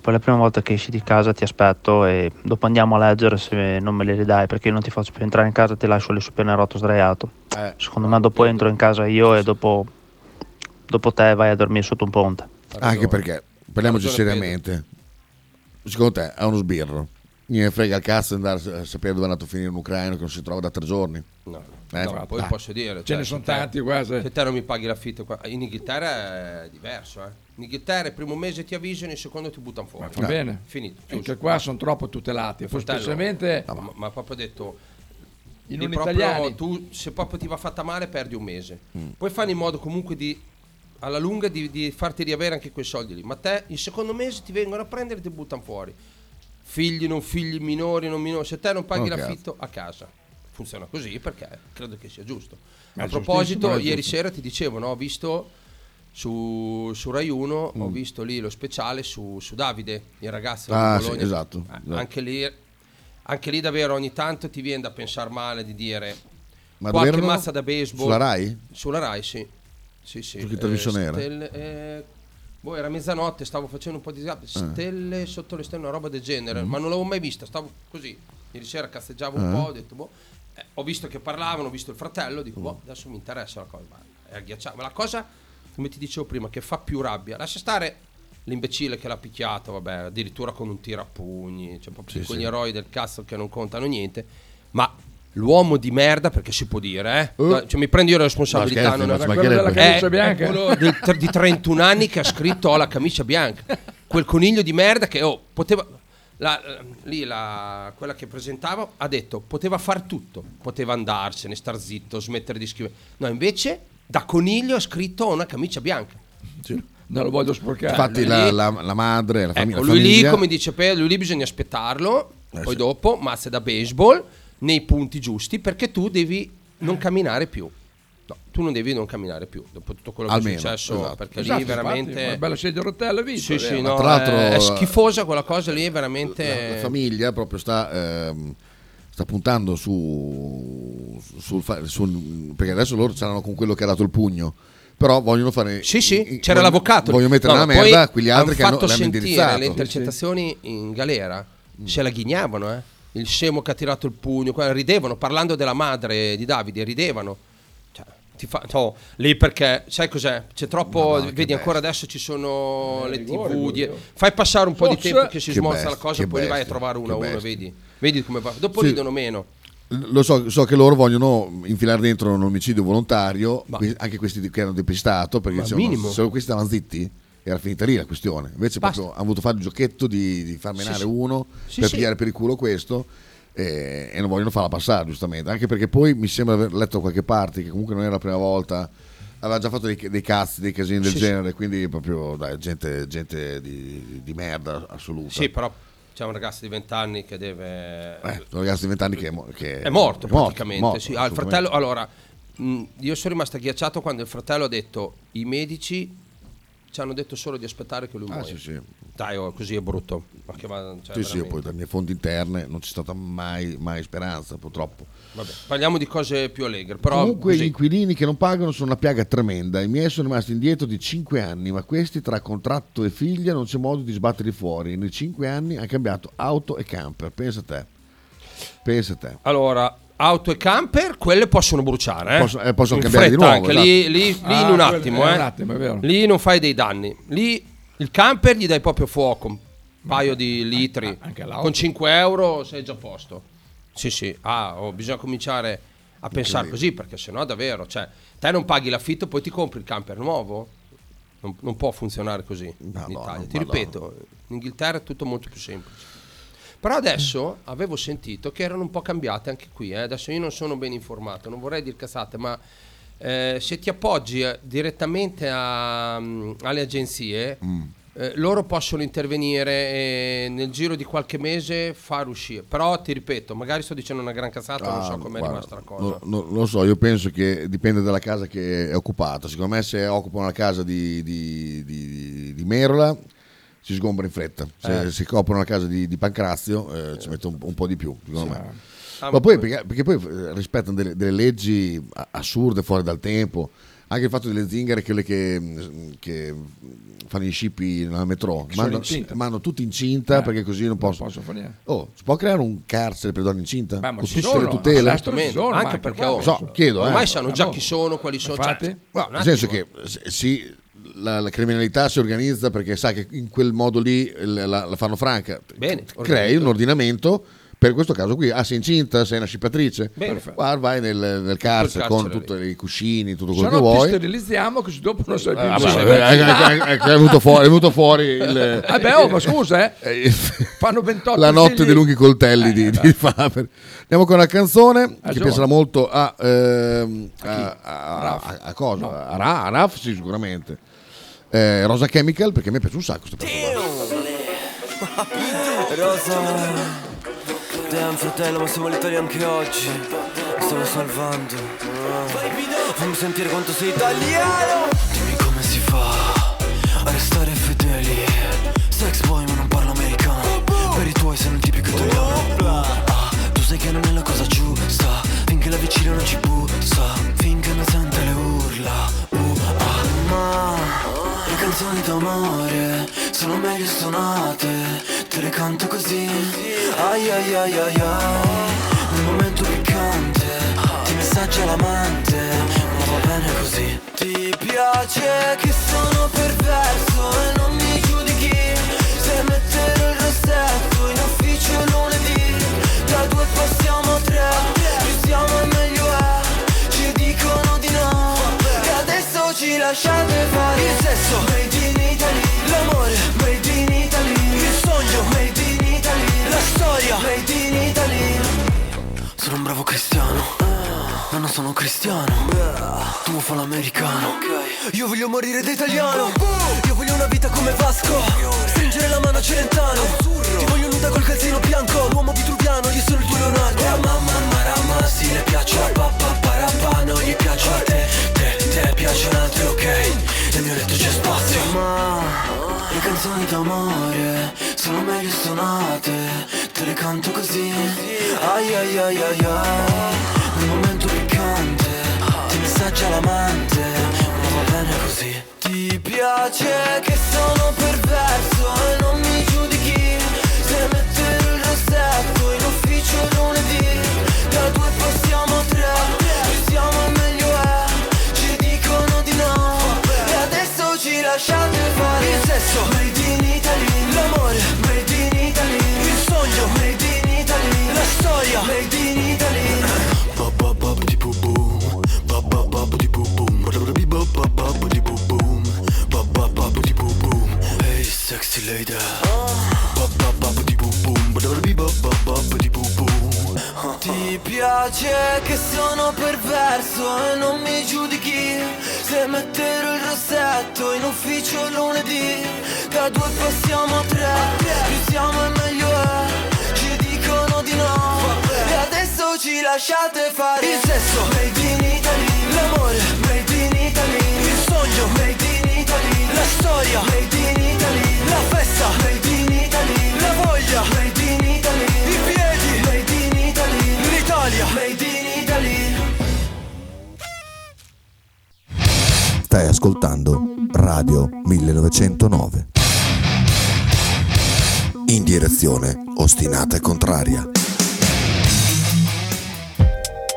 Poi la prima volta che esci di casa ti aspetto e dopo andiamo a leggere se non me le ridai perché io non ti faccio più entrare in casa ti lascio lì sul pianerottolo sdraiato. Eh, Secondo me dopo entro in casa io e dopo, dopo te vai a dormire sotto un ponte. Anche perché, parliamoci ragione seriamente. Secondo te è uno sbirro? Mi frega il cazzo di andare a sapere dove è andato a finire un ucraino che non si trova da tre giorni. No, Eh, no, poi dai. posso dire. Ce cioè, ne sono te- tanti qua. se- te non mi paghi l'affitto qua. In Inghilterra è diverso, eh. In Inghilterra il primo mese ti avvisano, il secondo ti buttano fuori. Va bene. Finito. Anche qua sono troppo tutelati. Specialmente no, ma, ma proprio detto i lì non proprio italiani. tu se proprio ti va fatta male perdi un mese Mm. poi fanno in modo comunque di alla lunga di, di farti riavere anche quei soldi lì ma te il secondo mese ti vengono a prendere e ti buttano fuori figli non figli minori non minori se te non paghi Ok. l'affitto a casa funziona così perché credo che sia giusto Ma a è proposito è ieri sera ti dicevo no, ho visto su, su Rai 1 ho Mm. visto lì lo speciale su, su Davide il ragazzo Ah, sì, esatto, Ah, esatto. anche lì anche lì davvero ogni tanto ti viene da pensare male di dire Ma qualche mazza da baseball. Sulla Rai? Sulla Rai, sì. Sì, sì. Che trasmissione era? stelle- eh, boh, era mezzanotte, stavo facendo un po' di stelle sotto le stelle, una roba del genere, Mm. ma non l'avevo mai vista, stavo così. Ieri sera cazzeggiavo un Eh. po', ho detto, boh, eh, ho visto che parlavano, ho visto il fratello, dico, Mm. boh, adesso mi interessa la cosa, ma è agghiacciato. Ma la cosa, come ti dicevo prima, che fa più rabbia, lascia stare l'imbecille che l'ha picchiato, vabbè, addirittura con un tirapugni, cioè proprio Sì, quegli sì. eroi del cazzo che non contano niente, ma l'uomo di merda, perché si può dire, eh? Uh. Cioè, mi prendo io la responsabilità, Ma scherzi, non ma è mancherebbe. Quello della camicia è bianca. quello *laughs* del- tr- di 31 anni che ha scritto ho la camicia bianca. Quel coniglio di merda che oh, poteva. la- la- lì la- quella che presentava ha detto poteva far tutto, poteva andarsene, star zitto, smettere di scrivere. No, invece da coniglio ha scritto ho una camicia bianca. Non lo voglio sporcare. Infatti lì- la, la- la madre, la, fami- Ecco, la lui lì, famiglia... come dice Pedro, lui lì bisogna aspettarlo, Eh, poi sì. dopo mazze da baseball nei punti giusti perché tu devi non camminare più. No, tu non devi non camminare più dopo tutto quello che Almeno, è successo esatto. perché Esatto, lì infatti, veramente una bella sedia a rotelle, Vito, Sì, sì, vero? no, tra l'altro, è, è eh, schifosa quella cosa lì, è veramente la, la famiglia proprio sta, ehm, sta puntando su, sul, sul- perché adesso loro c'erano con quello che ha dato il pugno però vogliono fare Sì, sì, c'era vogliono- l'avvocato. vogliono mettere No, poi merda quegli altri che hanno fatto sentire le intercettazioni in galera, se la ghignavano, eh. Il scemo che ha tirato il pugno, ridevano, parlando della madre di Davide, ridevano. Cioè, ti fa, no, lì perché, sai cos'è? C'è troppo, Ma no, che vedi ancora bestia. adesso ci sono Eh, le rigore, tv, di- fai passare un po' di Forse- tempo che si Che smorza bestia, la cosa, che poi li vai a bestia, trovare uno a uno, bestia. vedi? Vedi come va. Dopo Sì. ridono meno. lo so, so che loro vogliono infilare dentro un omicidio volontario que- anche questi che hanno depistato perché Ma dicevano, se questi stavano zitti era finita lì la questione invece Basta. proprio hanno voluto fare il giochetto di, di far menare Sì, sì. uno Sì, per sì. pigliare per il culo questo eh, e non vogliono farla passare giustamente anche perché poi mi sembra aver letto da qualche parte che comunque non era la prima volta aveva già fatto dei, dei cazzi dei casini del Sì, sì. genere quindi proprio dai, gente, gente di, di merda assoluta Sì, però c'è un ragazzo di 20 anni che deve... eh, un ragazzo di 20 anni che è, mo- che È morto praticamente. morto, sì. Ah, fratello, allora, mh, io sono rimasto agghiacciato quando il fratello ha detto i medici ci hanno detto solo di aspettare che lui Ah, muoia. sì, sì. Dai, oh, così è brutto. Ma che va, cioè, sì, sì, veramente. poi dalle mie fonti interne non c'è stata mai, mai speranza, purtroppo. Vabbè, parliamo di cose più allegre. Però Comunque gli così. inquilini che non pagano sono una piaga tremenda. I miei sono rimasti indietro di 5 anni, ma questi tra contratto e figlia non c'è modo di sbatterli fuori. Nei 5 anni hanno cambiato auto e camper. Pensa a te. Pensa a te. Allora, auto e camper, quelle possono bruciare. Eh? Possono- eh, possono In cambiare di fretta nuovo, Anche. Lì, esatto. lì- lì Ah, in un attimo, è eh. un attimo, è vero. Lì non fai dei danni. Lì il camper gli dai proprio fuoco. Un paio di litri. anche l'auto. Con 5 euro sei già a posto. Sì, sì. Ah, oh, bisogna cominciare a pensare così perché sennò davvero, cioè, te non paghi l'affitto poi ti compri il camper nuovo? Non, non può funzionare così in Italia. Ti ripeto, in Inghilterra è tutto molto più semplice. Però adesso avevo sentito che erano un po' cambiate anche qui. eh. Adesso io non sono ben informato, non vorrei dire cazzate, ma eh, se ti appoggi eh, direttamente a, mm, alle agenzie, Mm. eh, loro possono intervenire e nel giro di qualche mese far uscire. Però ti ripeto, magari sto dicendo una gran cazzata, non so Ah, com'è guarda, rimasta la cosa. No, no, non lo so, io penso che dipende dalla casa che è occupata. Secondo me se occupano la casa di, di, di- di Merola si sgombra in fretta. Se Eh. si coprono la casa di, di Pancrazio eh, ci mette un, un po' di più, secondo me. Ah, Ma ma poi, perché, perché poi eh, rispettano delle, delle leggi assurde fuori dal tempo. Anche il fatto delle zingare, quelle che, mm, che fanno i scippi nella metro, incinte. mandano tutti incinta Eh, perché così non possono. posso fare niente. Oh, si può creare un carcere per donne incinta? Beh, ma con tutte sono, le tutele? ma anche perché oh, so, chiedo, eh. ormai sanno già chi no. sono, quali sono. Infatti. cioè, No, nel senso che s- sì, la, la criminalità si organizza perché sa che in quel modo lì la, la- la fanno franca. Bene, Crei un ordinamento per questo caso qui. Ah, sei incinta, sei una scipatrice. Bene. Guarda, vai nel, nel carcere carcere con lì. tutti i cuscini, tutto Se quello che no ti vuoi. sterilizziamo così dopo non più Ah, sei. eh, eh, eh, eh, è venuto fuori, è venuto fuori il- Ah, beh, oh, ma scusa, eh. *laughs* Eh, Fanno 28 la notte figli. dei lunghi coltelli di, Eh, di Faber. Andiamo con una canzone che giovane. piacerà molto a, ehm, A a, a- a- a cosa? A, Ra- a Raf, sì, sicuramente. Eh, Rosa Chemical, perché a me piace un sacco. sto pezzo qua. Rosa Damn fratello ma siamo all'Italia anche oggi. Mi stavo salvando. Fammi sentire quanto sei italiano. Dimmi come si fa A restare fedeli. Sex boy ma non parlo americano. Per i tuoi sei un tipico italiano. Ah, Tu sai che non è la cosa giusta. Finché la vicina non ci butta canzoni d'amore sono meglio suonate, te le canto così. Ai ai ai ai ai, nel momento piccante, ti messaggia l'amante, ma va bene così. Ti piace che sono perverso e non mi giudichi, se metterò il rossetto in ufficio lunedì, da due passiamo a tre, più siamo e meglio è, ci dicono di no, e adesso ci lasciate fare il sesso, un bravo cristiano, ma non sono cristiano, tu fa l'americano, io voglio morire da italiano, io voglio una vita come Vasco, stringere la mano a Celentano, ti voglio nuda col calzino bianco, l'uomo vitruviano, io sono il tuo Leonardo. Oh mamma marama, sì le piaccio a papà parapà, non gli piaccio a te, te, te piacciono altri ok, nel mio letto c'è spazio. Ma le canzoni d'amore sono meglio suonate, te le canto così. Ai ai ai ai ai, nel momento piccante, ti messaggia l'amante, ma va bene così. Ti piace che sono perverso e non mi giudichi, se metterò il rossetto in ufficio lunedì, da due passiamo a tre, più siamo meglio è, ci dicono di no, e adesso ci lasciate fare il sesso, made in Italy, di bu boom. Hey sexy lady. Ti piace che sono perverso e non mi giudichi Se metterò il rossetto in ufficio lunedì Da due passiamo a tre, più siamo e meglio è ci lasciate fare. Il sesso, made in Italy. L'amore, made in Italy. Il sogno, made in Italy. La storia, made in Italy. La festa, made in Italy. La voglia, made in Italy. I piedi, made in Italy. L'Italia, made in Italy. Stai ascoltando Radio 1909. In direzione ostinata e contraria.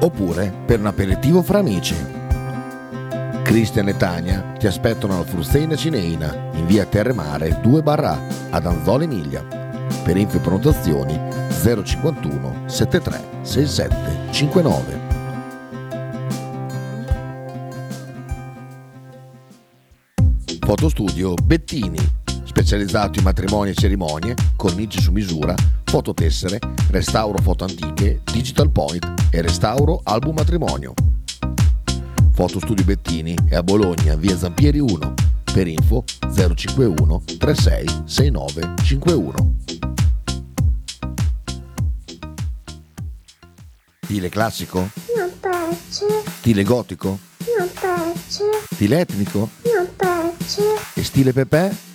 Oppure per un aperitivo fra amici. Cristian e Tania ti aspettano alla Frusteina Cineina in via Terremare 2 barra ad Anzola Emilia. Per info e prenotazioni 051 73 67 59. Fotostudio Bettini, specializzato in matrimoni e cerimonie, cornici su misura, fototessere, restauro foto antiche, digital point e restauro album matrimonio. Fotostudio Bettini è a Bologna, via Zampieri 1. Per info 051 36 69 51. Stile classico? Non piace, Stile gotico? non piace, Stile etnico? non piace. E stile Pepe?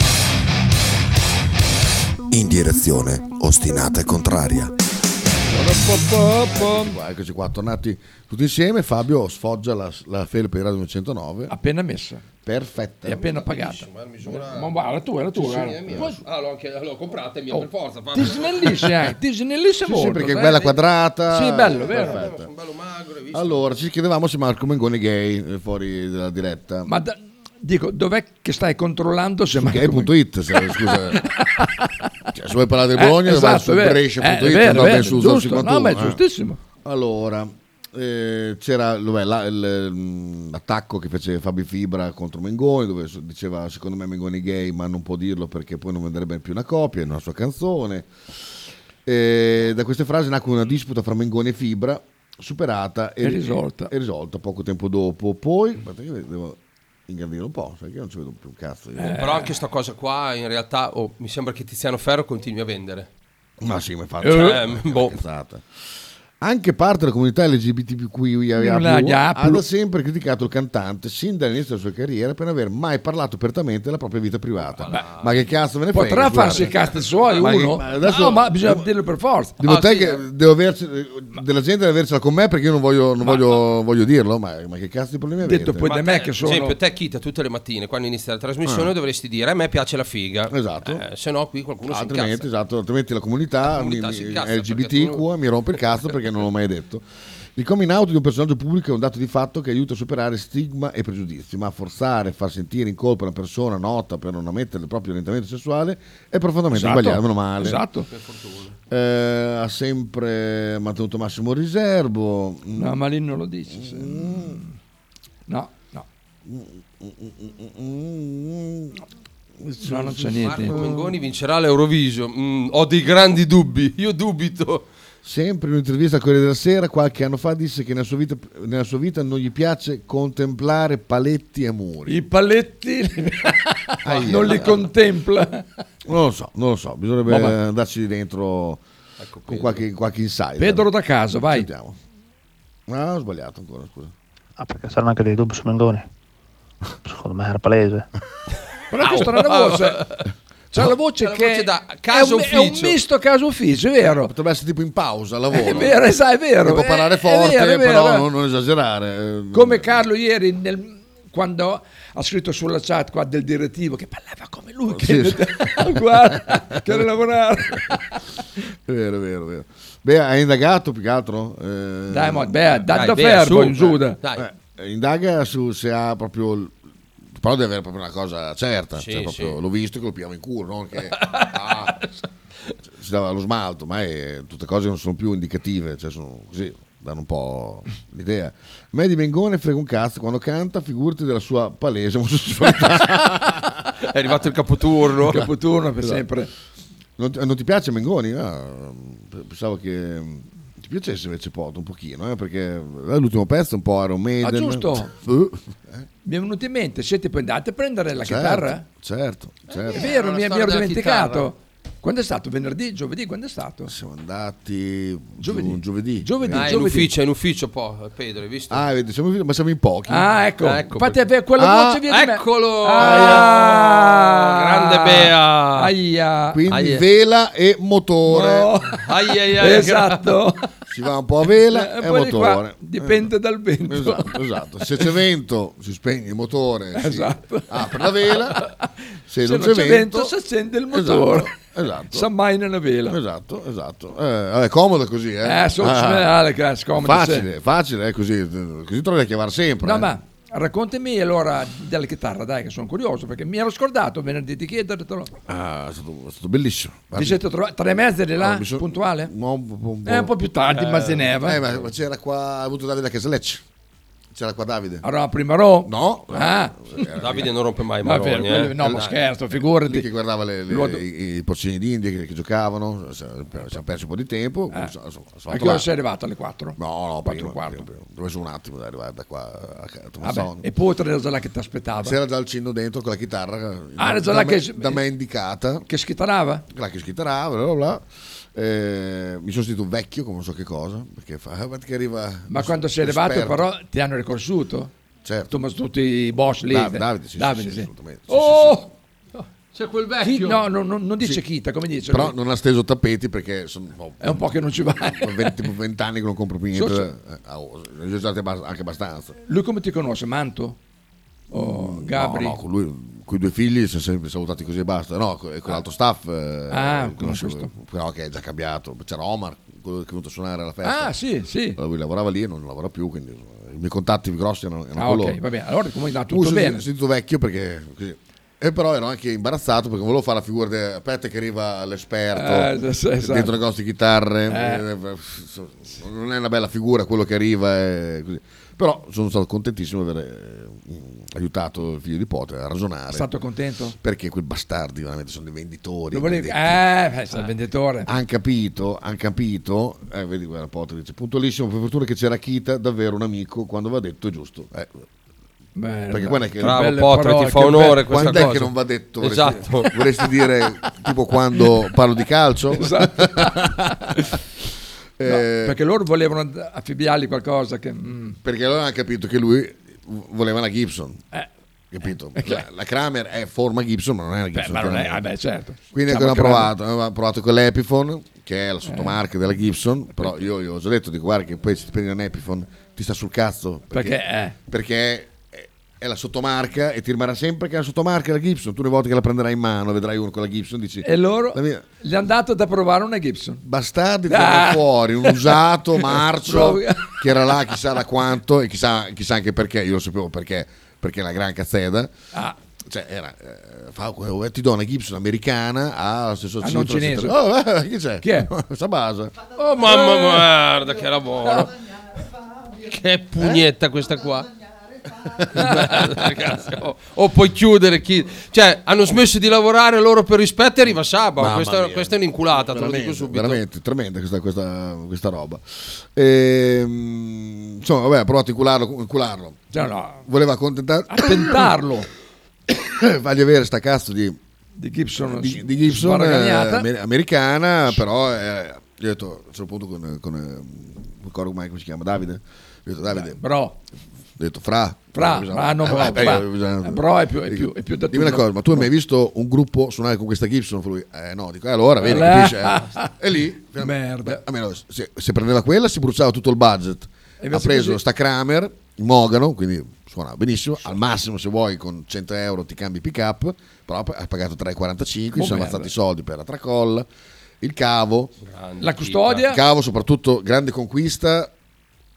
In direzione ostinata e contraria. Eccoci qua, tornati tutti insieme. Fabio sfoggia la, la felpe di Radio 909. Appena messa. Perfetta. E appena pagata. Ma guarda, tu, era tu. Sì, sì, guarda. è mia. Poi- Ah, l'ho, anche, l'ho comprata, è mia Oh, per forza. Ti snellisce anche, *laughs* ti snellisce Sì, molto. sì, perché è sai? bella quadrata. Sì, bello, vero. Perfetta. Sono bello magro? Allora, ci chiedevamo se Marco Mengoni è gay eh, fuori dalla diretta. Ma da- dico, dov'è che stai controllando se mai Gay.it, se- *laughs* scusa. Cioè, se vuoi parlare di Eh, Bologna, vai esatto, su è vero. Brescia.it, Eh, vero, no, vero, sul giusto. 51, No, ma è eh. giustissimo. Allora, eh, c'era vabbè, la- il- l'attacco che fece Fabi Fibra contro Mengoni, dove diceva secondo me Mengoni è gay, ma non può dirlo perché poi non venderebbe più una copia, è una sua canzone. E da queste frasi nacque una disputa fra Mengoni e Fibra, superata e, risolta. e risolta poco tempo dopo. Poi, devo ingrandire un po', sai che non ci vedo più un cazzo. io. Eh, Però anche sta cosa qua, in realtà, oh, mi sembra che Tiziano Ferro continui a vendere. Ma sì, ma infatti, Cioè, è boh. Anche parte della comunità LGBTQIA ha da sempre criticato il cantante sin dall'inizio della sua carriera per non aver mai parlato apertamente della propria vita privata. ma che cazzo me ne frega? Potrà scusate. farsi i cazzi suoi Ma che- uno? ma adesso- no, ma bisogna dirlo per forza. Dico Ah, te sì, che eh. devo averci, della gente deve avercela con me perché io non voglio, non voglio, voglio dirlo, ma, ma che cazzo di problemi avete? Detto poi Ma da me che sono- Per esempio, te Kita tutte le mattine, quando inizia la trasmissione, Ah. dovresti dire a me piace la figa. Esatto. Eh, se no qui qualcuno si altrimenti, incazza. esatto, altrimenti la comunità, La comunità mi- si mi- incazza, LGBTQ mi rompe il cazzo perché non l'ho mai detto. Il coming out di un personaggio pubblico è un dato di fatto che aiuta a superare stigma e pregiudizi, ma forzare, far sentire in colpa una persona nota per non ammettere il proprio orientamento sessuale è profondamente Esatto. sbagliato, meno male. Esatto. Eh, ha sempre mantenuto massimo riservo. No, ma lì non lo dici. se- Mm. No, no. No, non c'è niente. Marco Mengoni vincerà l'Eurovision. Mm, ho dei grandi dubbi, io dubito. Sempre in un'intervista al Corriere della Sera, qualche anno fa, disse che nella sua vita, nella sua vita non gli piace contemplare paletti e muri. I paletti *laughs* non li contempla. Non lo so, non lo so, bisognerebbe Vabbè. andarci dentro con qualche, qualche insight. Pedro da casa, vai. Sentiamo. Ah, ho sbagliato ancora, scusa. Ah, perché saranno anche dei dubbi su Mengoni? *laughs* Secondo me era palese. Però che strana voce. *laughs* C'ha la voce C'ha la che voce da caso è, un, è un ufficio. misto caso ufficio, è vero. Potrebbe essere tipo in pausa, al lavoro. È vero, eh, sai, è vero. Che può è- parlare è forte, vero, è vero. però non, non esagerare. eh. Come Carlo ieri nel- quando ha scritto sulla chat qua del direttivo che parlava come lui, che Sì, sì. *laughs* guarda, che lavorare. *laughs* È vero, è vero, è vero. Beh, hai indagato più che altro? Eh, Dai, mo, beh, dai, fermo su, in Giuda. Dai. eh, indaga su se ha proprio... Però deve avere proprio una cosa certa. Sì, cioè, proprio, sì. L'ho visto e colpiamo in culo, non che... *laughs* ah, si dava lo smalto, ma è, tutte cose non sono più indicative, cioè sono così, danno un po' l'idea. A me di Mengone frega un cazzo, quando canta figurati della sua palese omosessualità. *laughs* È arrivato il capoturno. Il capoturno per Esatto. sempre. Non, ti- non ti piace Mengoni? Ah, pensavo che mm, ti piacesse invece Poto un pochino, eh, perché l'ultimo pezzo è un po' Iron Maiden. Ah, giusto. *laughs* Eh, Mi è venuto in mente, siete poi andate a prendere la certo, chitarra? Certo, certo. È vero, mi, mi ero dimenticato. Quando è stato? Venerdì? Giovedì? Quando è stato? Siamo andati Giovedì. giù- giovedì. Giovedì, Ah, è in giovedì. ufficio, è in ufficio po', Pedro, hai visto? Ah, vedi, siamo, ma siamo in pochi. Ah, ecco. Ecco, Infatti perché- aveva quella Ah, voce via me. Eccolo! Ah, Grande Bea! Aia. Quindi Aia. vela e motore. No. Ai, ai, ai, Esatto. Si va un po' a vela E e qua motore. dipende dal vento. Esatto, esatto. Se c'è vento si spegne il motore, Esatto. si apre la vela. *laughs* Se, Se non c'è vento, si accende il motore. Esatto. Esatto. Sa mai nella vela. Esatto, esatto. Eh, è comodo così, eh. Eh, so- che è scomodo, Facile, sì. facile, è così. Così trovi a chiamare sempre. No, eh. ma raccontami allora della chitarra, dai, che sono curioso, perché mi ero scordato venerdì di chiedertelo. Ah, è stato, è stato bellissimo. Ti siete trovati tre e mezza di là, Ah, mi son- puntuale? No, un po', un po'. Eh, un po' più tardi, ma se ne va. Eh, ma ma c'era qua, ha avuto Davide a Casalecce. C'era qua Davide. Allora, prima Ro? No. Ah. Davide non rompe mai Ma maroni, eh. no, ma scherzo, figurati. Lì che guardava le- le- Lo- i, i porcini d'India che, che giocavano, ci hanno perso un po' di tempo. Eh. sono- sono- sono A fatto che ora là. sei arrivato? Alle 4? No, no, 4 prima, e quarto. prima, prima. Dove sono un attimo da arrivare da qua a, a Vabbè, e poi tre là che ti aspettava. C'era già il cinno dentro con la chitarra Ah, da, era già da là me, che- da me indicata. Che schittarava? Là che schittarava, bla bla bla. Eh, mi sono sentito vecchio come non so che cosa perché fa ah, che arriva Ma quando sei arrivato esperto. però ti hanno riconosciuto? Certo. Tu, ma tutti i boss lì. Dav- Davide, sì, Davide, sì, sì. assolutamente. Sì, Oh! C'è quel Chi- vecchio. no, no, no, non dice Sì. Chita, come dice? però lui? non ha steso tappeti perché sono oh, È un po' che non ci va. 20, 20 anni che non compro più niente So- so- eh, oh, ne ho usati abbast- anche abbastanza Lui come ti conosce? Manto? O Gabri? no, no, con lui con i due figli si sono sempre salutati così e basta no con, con l'altro staff eh, Ah, conosco- con questo. però che è già cambiato c'era Omar quello che è venuto a suonare alla festa Ah, sì, sì. lui lavorava lì e non lavora più quindi i miei contatti grossi erano, erano Ah, con ok, va bene. Allora come è andato tutto sono bene? sentito vecchio perché così. E però ero anche imbarazzato perché volevo fare la figura di aspetta che arriva l'esperto Eh, esatto. dentro negozio di chitarre. Eh. Eh, Non è una bella figura quello che arriva. e così. Però sono stato contentissimo di aver eh, aiutato il figlio di Pote a ragionare. È stato contento? Perché quei bastardi veramente sono dei venditori. Lo volevi... Eh, sei il venditore. Han capito, han capito, eh, vedi guarda Potter dice puntualissimo, per fortuna che c'era Kita, davvero un amico, quando va detto è giusto. Eh, Beh, perché quando è che Bravo, Potter, parole, ti fa onore questa quando è cosa. che non va detto? Vorresti, Esatto. *laughs* vorresti dire tipo quando parlo di calcio? *laughs* Esatto. *laughs* Eh, No, perché loro volevano affibbiargli qualcosa che... mm, perché allora hanno capito che lui voleva la Gibson. Eh. Capito? La, la Kramer è forma Gibson, ma non è beh, Gibson. ma non è... beh, certo. Quindi abbiamo provato, abbiamo provato con l'Epiphone, che è la sottomarca della Gibson, però io gli ho già detto, dico guarda che poi se ti prendi un Epiphone ti sta sul cazzo. Perché è... perché è, la sottomarca e ti rimarrà sempre che è la sottomarca della Gibson. Tu le volte che la prenderai in mano, vedrai uno con la Gibson, dici E loro La mia- gli hanno dato da provare una Gibson. bastardi Ah. fuori un usato *laughs* marcio che era là chissà da quanto e chissà, chissà anche perché, io lo sapevo perché, perché è una gran cazzeda. Ah, Cioè, era, eh, fa, eh, ti do una Gibson americana allo stesso Ah, non cifra, cinese. Oh, eh, chi c'è? Chi è? *laughs* Questa base. Oh mamma guarda che lavoro. *laughs* Che pugnetta questa qua. *laughs* Ragazzi. O, o puoi chiudere chi. Cioè, hanno smesso di lavorare loro per rispetto e arriva sabato. Questa, questa è un'inculata, te lo dico veramente, subito. veramente tremenda questa, questa, questa roba. Ehm, insomma, vabbè, ha provato a incularlo. incularlo. Cioè, no. Voleva accontentar- a tentarlo *coughs* fargli avere sta cazzo di, di Gibson, di, di Gibson eh, americana, però eh, io ho detto a un certo punto con, con eh, non ricordo mai come si chiama Davide. Ho detto Davide, Bro, ho detto fra. Fra, fra, eh, vabbè, fra. bisogna- Eh, bro è più- è più- è più da Dimmi una tu, no? cosa, ma tu hai mai visto un gruppo suonare con questa Gibson? Lui, eh no, dico, eh, allora vedi, capisci? eh? E lì, *laughs* Merda. almeno se, se prendeva quella si bruciava tutto il budget. E Ha preso così- sta Kramer, il Mogano, quindi suona benissimo. Al massimo, se vuoi, con 100 euro ti cambi pick up. Però ha pagato 3,45. si Oh, sono ammazzati i soldi per la tracolla. Il cavo, La custodia? il cavo, soprattutto grande conquista.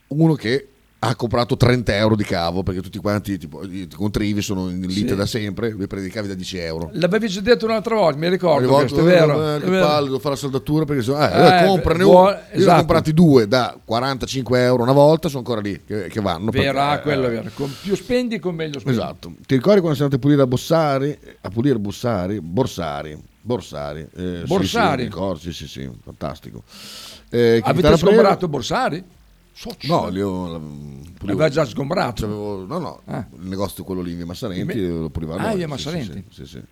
Uno che ha comprato 30 euro di cavo perché tutti quanti tipo, i contrivi sono in lite Sì. da sempre. Lui prende i cavi da 10 euro. L'avevi già detto un'altra volta, mi ricordo Ogni questo, è volta, vero. eh, che palle, devo fare la saldatura perché sono, eh, Eh, eh, comprane buo- uno. Io ne ho esatto. comprati due da 45 euro una volta, sono ancora lì che, che vanno. Vero, perché, ah, quello è eh, vero. Con più spendi, con meglio spendi. Esatto. Ti ricordi quando siamo andati a pulire a Bossari? A pulire Bossari? Borsari. Borsari. Eh, sì, Borsari? Sì, ricordo, sì, sì, sì, fantastico. Eh, Avete chitarra presa? Borsari? No, lì ho, la- pulivo- Aveva già sgombrato. c'avevo- no, no, Ah. il negozio quello lì in via Massarenti, Me- lo Ah, via sì, Massarenti. Sì, sì, sì.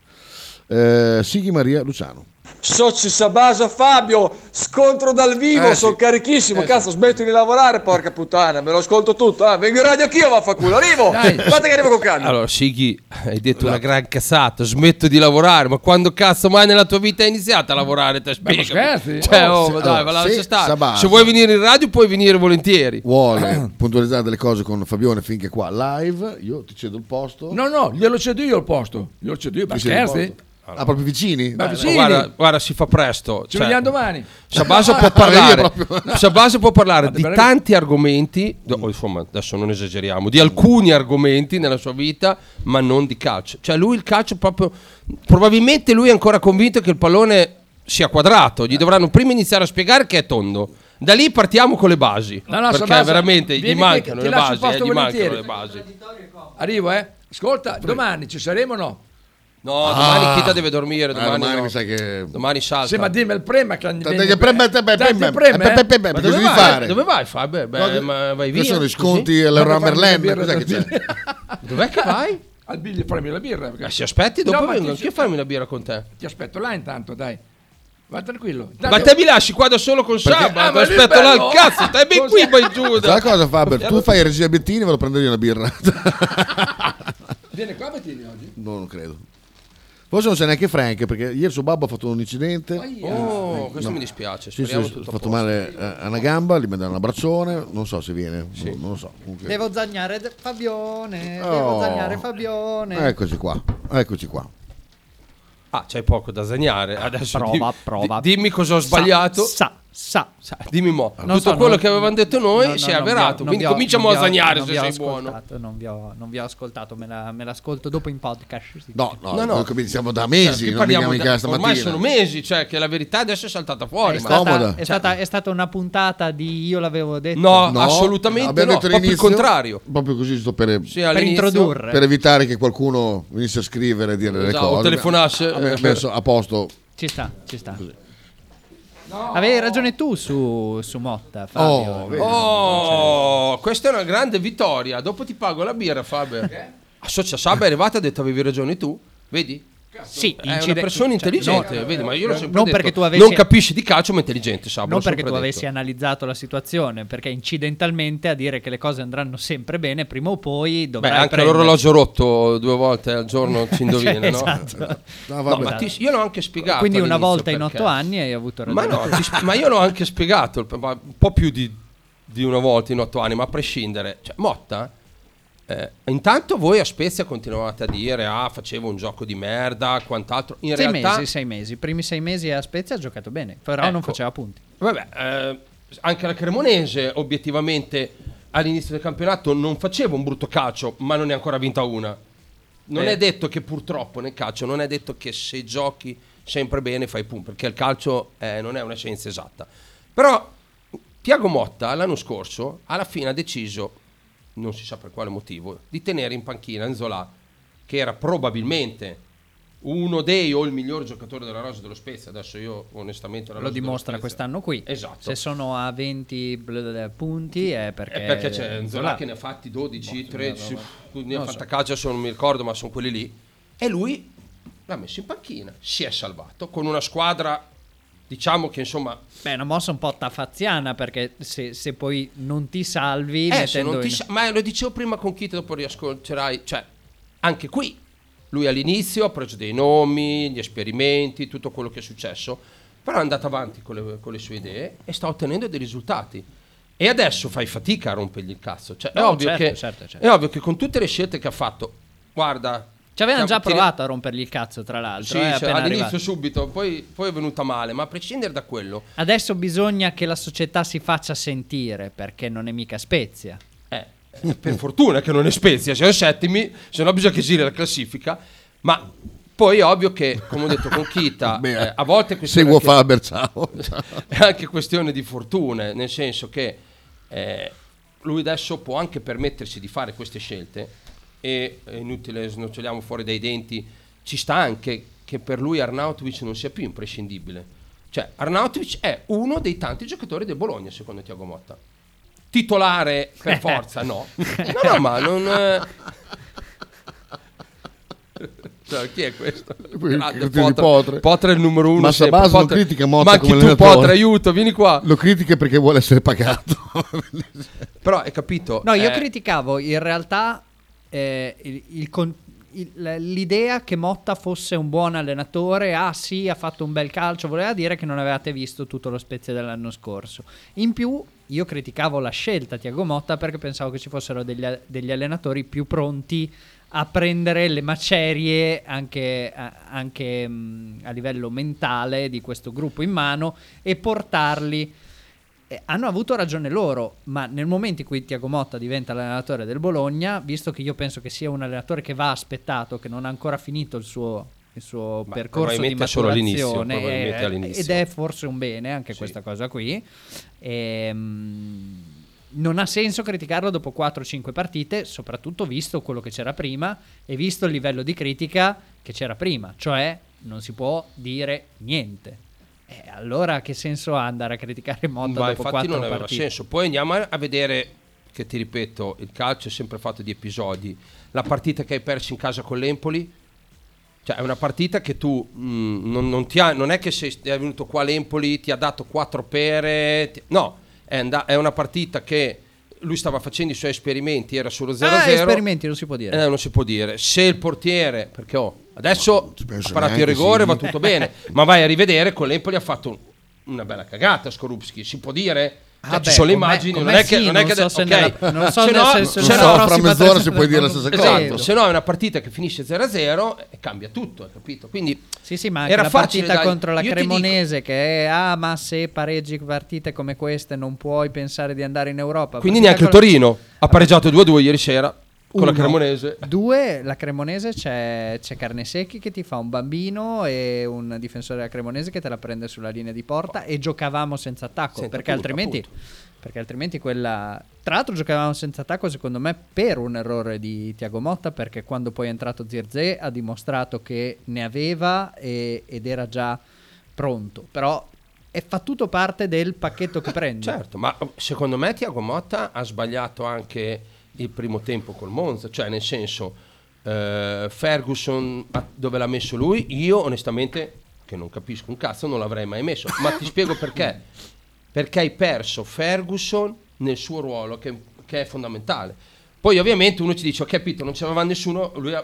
Eh, Sighi Maria Luciano. Soci Sabasa Fabio, scontro dal vivo, Eh, sono sì. carichissimo, Eh, cazzo smetto di lavorare, porca puttana, me lo ascolto tutto, eh. vengo in radio anch'io, vaffanculo, arrivo, Dai. guarda che arrivo con calma. Allora, Sighi, hai detto una gran cazzata. Smetto di lavorare, ma quando cazzo mai nella tua vita hai iniziato a lavorare? Te spiegami. scherzi? Cioè, Oh, oh, se- dai, allora, lascia se stare. Se vuoi venire in radio, puoi venire volentieri. Vuole *clears throat* puntualizzare delle cose con Fabione finché qua live, io ti cedo il posto. No, no, glielo cedo io il posto. Glielo cedo io. Ma scherzi? Posto. Ah, proprio vicini? Ma Eh, vicini. Guarda, guarda, si fa presto. Ci cioè, vediamo domani. Shabasa *laughs* può Ah, parlare, io proprio- *laughs* Shabasa può parlare di tanti argomenti, do- o insomma adesso non esageriamo, di alcuni argomenti nella sua vita, ma non di calcio. Cioè lui il calcio proprio, probabilmente lui è ancora convinto che il pallone sia quadrato, gli dovranno prima iniziare a spiegare che è tondo. Da lì partiamo con le basi, No, no, perché Shabasa, veramente gli mancano le basi, eh, gli mancano le basi. Arrivo, eh. Ascolta, domani ci saremo o no? No, Ah. domani Kita deve dormire, Eh, domani, domani no. mi sa che- domani salta. Sì, ma dimmi il prema che Dai, dai, prema, te, beh, Dai, prema. ti prema, Eh, eh. Ma dove devi vai? fare? Dove vai Fabio? Beh, No, ma vai via. Questi sono gli sconti così? all'Euro Vado a farmi Merlin. Cos'è che c'è? *laughs* Dov'è che vai? Al biglio fammi la birra. perché- Eh, si aspetti, dopo No, ma vengo anch'io a farmi una birra con te. Ti aspetto là intanto, dai. Va tranquillo. Ma te mi lasci qua da solo con Perché- Shabba? Ah, ma aspetto là al cazzo, stai ben *laughs* qui, poi giù. Sai cosa Faber? *laughs* Tu fai il regia Bettini vado a prendere una birra. Viene qua Bettini oggi? no, non credo. Forse non c'è neanche Frank perché ieri suo babbo ha fatto un incidente. Oh, questo No. mi dispiace. Sì, sì, Speriamo ha tutto a fatto male eh, a una gamba, gli mandano un abbraccione, non so se viene, non, non lo so. Comunque- Devo zagnare Fabione, Oh. devo zagnare Fabione. Eccoci qua, eccoci qua. Ah, c'hai poco da zagnare. Adesso Prova, dimmi, prova. di- dimmi cosa ho sbagliato. Sa, sa. Sa, dimmi mo. Non Tutto so, quello non- che avevamo detto noi no, no, si è avverato. Quindi ho- cominciamo a zagnare non se vi ho sei buono. Non vi, ho, non vi ho ascoltato, me la, me l'ascolto dopo in podcast. sì. No, no, No, no. noi cominciamo da Cioè, mesi, qui non parliamo mica da- ormai sono mesi, cioè che la verità adesso è saltata fuori. È ma- stata, è, stata, è stata una puntata di io l'avevo detto. No, assolutamente abbiamo no, detto proprio il contrario. Proprio così, giusto per, Sì, introdurre. Per evitare che qualcuno venisse a scrivere e dire le Esatto, o cose. telefonasse. Abbiamo messo a posto. Ci sta, ci sta. Avevi ragione tu su, su Motta, Fabio. Oh, vedi. Oh, questa è una grande vittoria. Dopo ti pago la birra, Fabio. Associa Sabba è arrivata e ha detto avevi ragione tu. Vedi? Sì, è una incide- persona cioè, intelligente, no, vedi, ma io l'ho non sempre detto. perché tu avessi- Non capisci di calcio, ma è intelligente, Sabba. Non perché tu detto. avessi analizzato la situazione, perché incidentalmente a dire che le cose andranno sempre bene, prima o poi Beh, dovrai anche prendere- l'orologio rotto due volte al giorno *laughs* ci indovina, Cioè, no? esatto. No, ma ti- io l'ho anche spiegato. Quindi una volta in perché- otto anni hai avuto Ma, ragione. no, ti ma io l'ho anche spiegato, ma un po' più di, di una volta in otto anni, ma a prescindere. Cioè, Motta, eh, intanto voi a Spezia continuavate a dire, ah, facevo un gioco di merda, quant'altro. In sei realtà, mesi, sei mesi. I primi sei mesi a Spezia ha giocato bene, però non Ecco. faceva punti. Vabbè, eh, anche la Cremonese obiettivamente all'inizio del campionato non faceva un brutto calcio, ma non ne ha ancora vinta una. Non Eh. è detto che purtroppo nel calcio non è detto che se giochi sempre bene fai punti, perché il calcio eh, non è una scienza esatta. Però Tiago Motta l'anno scorso alla fine ha deciso, non si sa per quale motivo, di tenere in panchina Enzola, che era probabilmente uno dei o il miglior giocatore della rosa dello Spezia. Adesso io onestamente Lo dimostra quest'anno qui. Esatto. Se sono a 20 bl- punti è perché... È perché c'è Zola che ne ha fatti 12, 13, ne ha fatta calcio, adesso non mi ricordo, ma sono quelli lì. E lui l'ha messo in panchina, si è salvato con una squadra, diciamo che insomma... Beh, è una mossa un po' taffaziana perché se, se poi non ti salvi... Eh, se non ti in- sa- ma lo dicevo prima con chi dopo riascolterai, cioè anche qui lui all'inizio ha preso dei nomi, gli esperimenti, tutto quello che è successo, però è andato avanti con le, con le sue idee e sta ottenendo dei risultati. E adesso fai fatica a rompergli il cazzo. Cioè, è, No, ovvio certo, che, certo, certo. è ovvio che con tutte le scelte che ha fatto, guarda... Ci avevano già provato a rompergli il cazzo, tra l'altro. Sì, eh, cioè, all'inizio arrivato. subito, poi, poi è venuta male, ma a prescindere da quello, Adesso bisogna che la società si faccia sentire perché non è mica Spezia. Eh, per fortuna che non è Spezia, siamo settimi, se no bisogna che giri la classifica. Ma poi è ovvio che, come ho detto con Kita, *laughs* Beh, eh, a volte è Seguo anche- Faber, ciao. *laughs* è anche questione di fortune, nel senso che eh, lui adesso può anche permettersi di fare queste scelte e è inutile snoccioliamo fuori dai denti, ci sta anche che per lui Arnautovic non sia più imprescindibile. Cioè, Arnautovic è uno dei tanti giocatori del Bologna, secondo Tiago Motta. Titolare per *laughs* forza, no. *laughs* No, no, ma non... eh, Cioè, chi è questo? Grande Potre. Potre è il numero uno. Ma. Sabas non Potre- critica Motta Ma anche come tu, allenatore. Potre, aiuto, vieni qua. Lo critica perché vuole essere pagato. *laughs* Però hai capito? No, io eh, criticavo in realtà eh, il, il il- l'idea che Motta fosse un buon allenatore, ah sì, ha fatto un bel calcio, voleva dire che non avevate visto tutto lo Spezia dell'anno scorso. In più, io criticavo la scelta Tiago Motta perché pensavo che ci fossero degli, degli allenatori più pronti a prendere le macerie anche, anche, mh, a livello mentale di questo gruppo in mano e portarli eh, hanno avuto ragione loro, ma nel momento in cui Tiago Motta diventa l'allenatore del Bologna, visto che io penso che sia un allenatore che va aspettato, che non ha ancora finito il suo, il suo percorso di maturazione, probabilmente eh, ed è forse un bene anche questa cosa qui. Ehm, non ha senso criticarlo dopo 4-5 partite, soprattutto visto quello che c'era prima e visto il livello di critica che c'era prima, cioè non si può dire niente. Eh, allora che senso ha andare a criticare Motta Ma dopo infatti 4 non aveva partite? senso. Poi andiamo a vedere, che ti ripeto, il calcio è sempre fatto di episodi. La partita che hai perso in casa con l'Empoli, cioè è una partita che tu mm, non, non ti ha- non è che sei è venuto qua l'Empoli, ti ha dato quattro pere, ti- no, è, and- è una partita che lui stava facendo i suoi esperimenti, era solo 0-0. Ah, esperimenti non si può dire. Eh, non si può dire. Se il portiere, perché oh, adesso ha parato il rigore, sì. va tutto bene, *laughs* ma vai a rivedere, con l'Empoli ha fatto un- una bella cagata Skorupski, si può dire? Cioè, Ah, ci beh, sono le immagini, con non me è che, sì, non è non che so se ok. nella- non so Se no- no- fra mezz'ora si può dire la stessa cosa. Esatto, se no è una partita che finisce 0-0 e cambia tutto, hai capito? Quindi Sì, sì, ma anche era la partita dai. contro la ti dico- Cremonese che è ah, ma se pareggi partite come queste non puoi pensare di andare in Europa. Quindi Partita neanche il Torino ha pareggiato 2-2 ieri sera con la Uno. Cremonese. Due, la Cremonese c'è, c'è Carnesecchi che ti fa un bambino e un difensore della Cremonese che te la prende sulla linea di porta e giocavamo senza attacco Senza perché, punta, altrimenti, appunto. perché altrimenti quella... Tra l'altro giocavamo senza attacco secondo me per un errore di Tiago Motta perché quando poi è entrato Zirze ha dimostrato che ne aveva e- ed era già pronto. Però è, fa tutto parte del pacchetto che *laughs* prende. Certo, ma secondo me Tiago Motta ha sbagliato anche il primo tempo col Monza, cioè nel senso eh, Ferguson dove l'ha messo lui, io onestamente che non capisco un cazzo non l'avrei mai messo, ma ti spiego perché. Perché hai perso Ferguson nel suo ruolo che, che è fondamentale. Poi ovviamente uno ci dice, ho capito, non c'aveva nessuno, lui ha,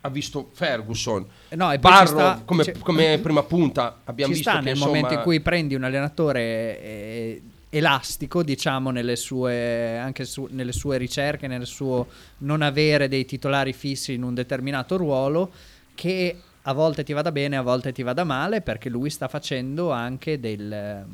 ha visto Ferguson. Eh no, e Barro sta- come, come prima punta abbiamo ci visto sta che nel insomma, momento in cui prendi un allenatore eh, elastico, diciamo, nelle sue, anche su- nelle sue ricerche, nel suo non avere dei titolari fissi in un determinato ruolo, che a volte ti vada bene, a volte ti vada male, perché lui sta facendo anche del-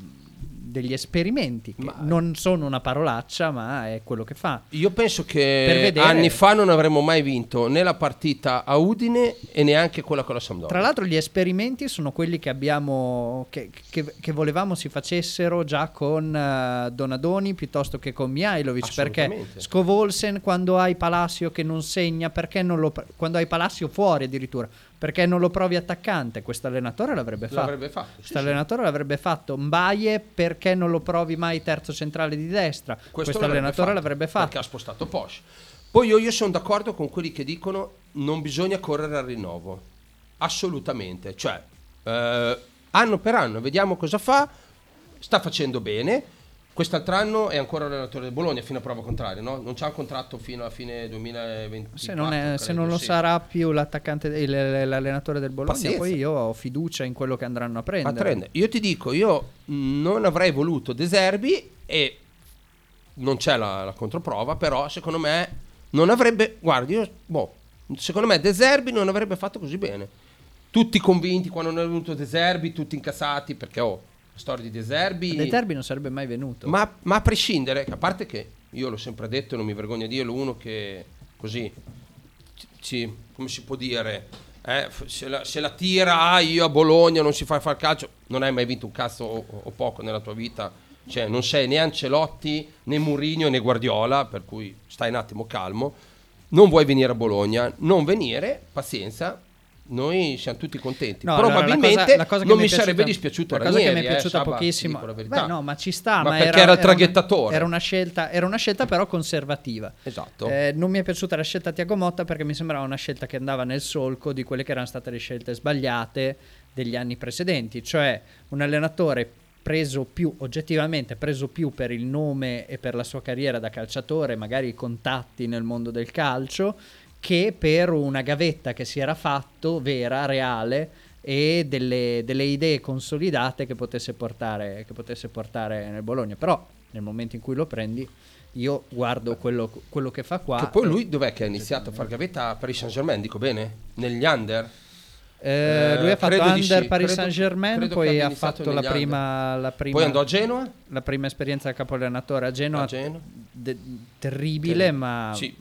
degli esperimenti, che non sono una parolaccia, ma è quello che fa. Io penso che vedere- anni fa non avremmo mai vinto né la partita a Udine e neanche quella con la Sampdoria. Tra l'altro gli esperimenti sono quelli che abbiamo che, che- che volevamo si facessero già con eh, Donadoni piuttosto che con Mihailovic perché. Scovolsen quando hai Palacio che non segna perché non lo quando hai Palacio fuori addirittura perché non lo provi attaccante questo allenatore l'avrebbe fatto L'avrebbe fatto, sì, questo sì. allenatore l'avrebbe fatto Mbaye perché non lo provi mai terzo centrale di destra questo, allenatore l'avrebbe fatto Perché ha spostato Porsche. Poi io, io sono d'accordo con quelli che dicono non bisogna correre al rinnovo. Assolutamente. Cioè, eh, anno per anno, vediamo cosa fa. Sta facendo bene. Quest'altro anno è ancora allenatore del Bologna fino a prova contraria, no? Non c'ha un contratto fino alla fine 2020. se non, è- se non lo sarà più l'allenatore del Bologna Pazienza. poi io ho fiducia in quello che andranno a prendere A prendere. Io ti dico, io non avrei voluto De Zerbi e non c'è la, la controprova, però secondo me non avrebbe, guardi, io, boh, secondo me De Zerbi non avrebbe fatto così bene. Tutti convinti quando non è venuto De Zerbi, tutti incassati perché oh, storia di De Zerbi... De Zerbi non sarebbe mai venuto. Ma, ma a prescindere, a parte che io l'ho sempre detto e non mi vergogno di dirlo, uno che così, ci- come si può dire, eh, se, la, se la tira ah, io a Bologna non si fa fare calcio, non hai mai vinto un cazzo o, o poco nella tua vita, cioè non sei né Ancelotti né Mourinho né Guardiola, per cui stai un attimo calmo, non vuoi venire a Bologna, non venire, pazienza. Noi siamo tutti contenti. No, allora, la Probabilmente cosa- la cosa che non mi mi piaciuta- sarebbe dispiaciuto la cosa che Ranieri, mi è piaciuta eh, Saba, ti pochissimo. Beh, no ma ci sta Ma ma, perché era, era il traghettatore. era una scelta era una scelta però conservativa Esatto. Eh, non mi è piaciuta la scelta Tiago Motta perché mi sembrava una scelta che andava nel solco di quelle che erano state le scelte sbagliate degli anni precedenti cioè un allenatore preso più oggettivamente preso più per il nome e per la sua carriera da calciatore magari i contatti nel mondo del calcio che per una gavetta che si era fatto, vera, reale, e delle, delle idee consolidate che potesse, portare, che potesse portare nel Bologna. Però nel momento in cui lo prendi, io guardo quello, quello che fa qua. Che poi lui dov'è che ha iniziato a fare gavetta a Paris Saint Germain, dico bene? Negli under? Eh, lui ha fatto credo di Under sì, Paris Saint Germain, poi ha fatto la prima, la prima. Poi andò a Genoa? La prima esperienza da capo allenatore a Genoa. A Genoa. de- terribile, ma Sì,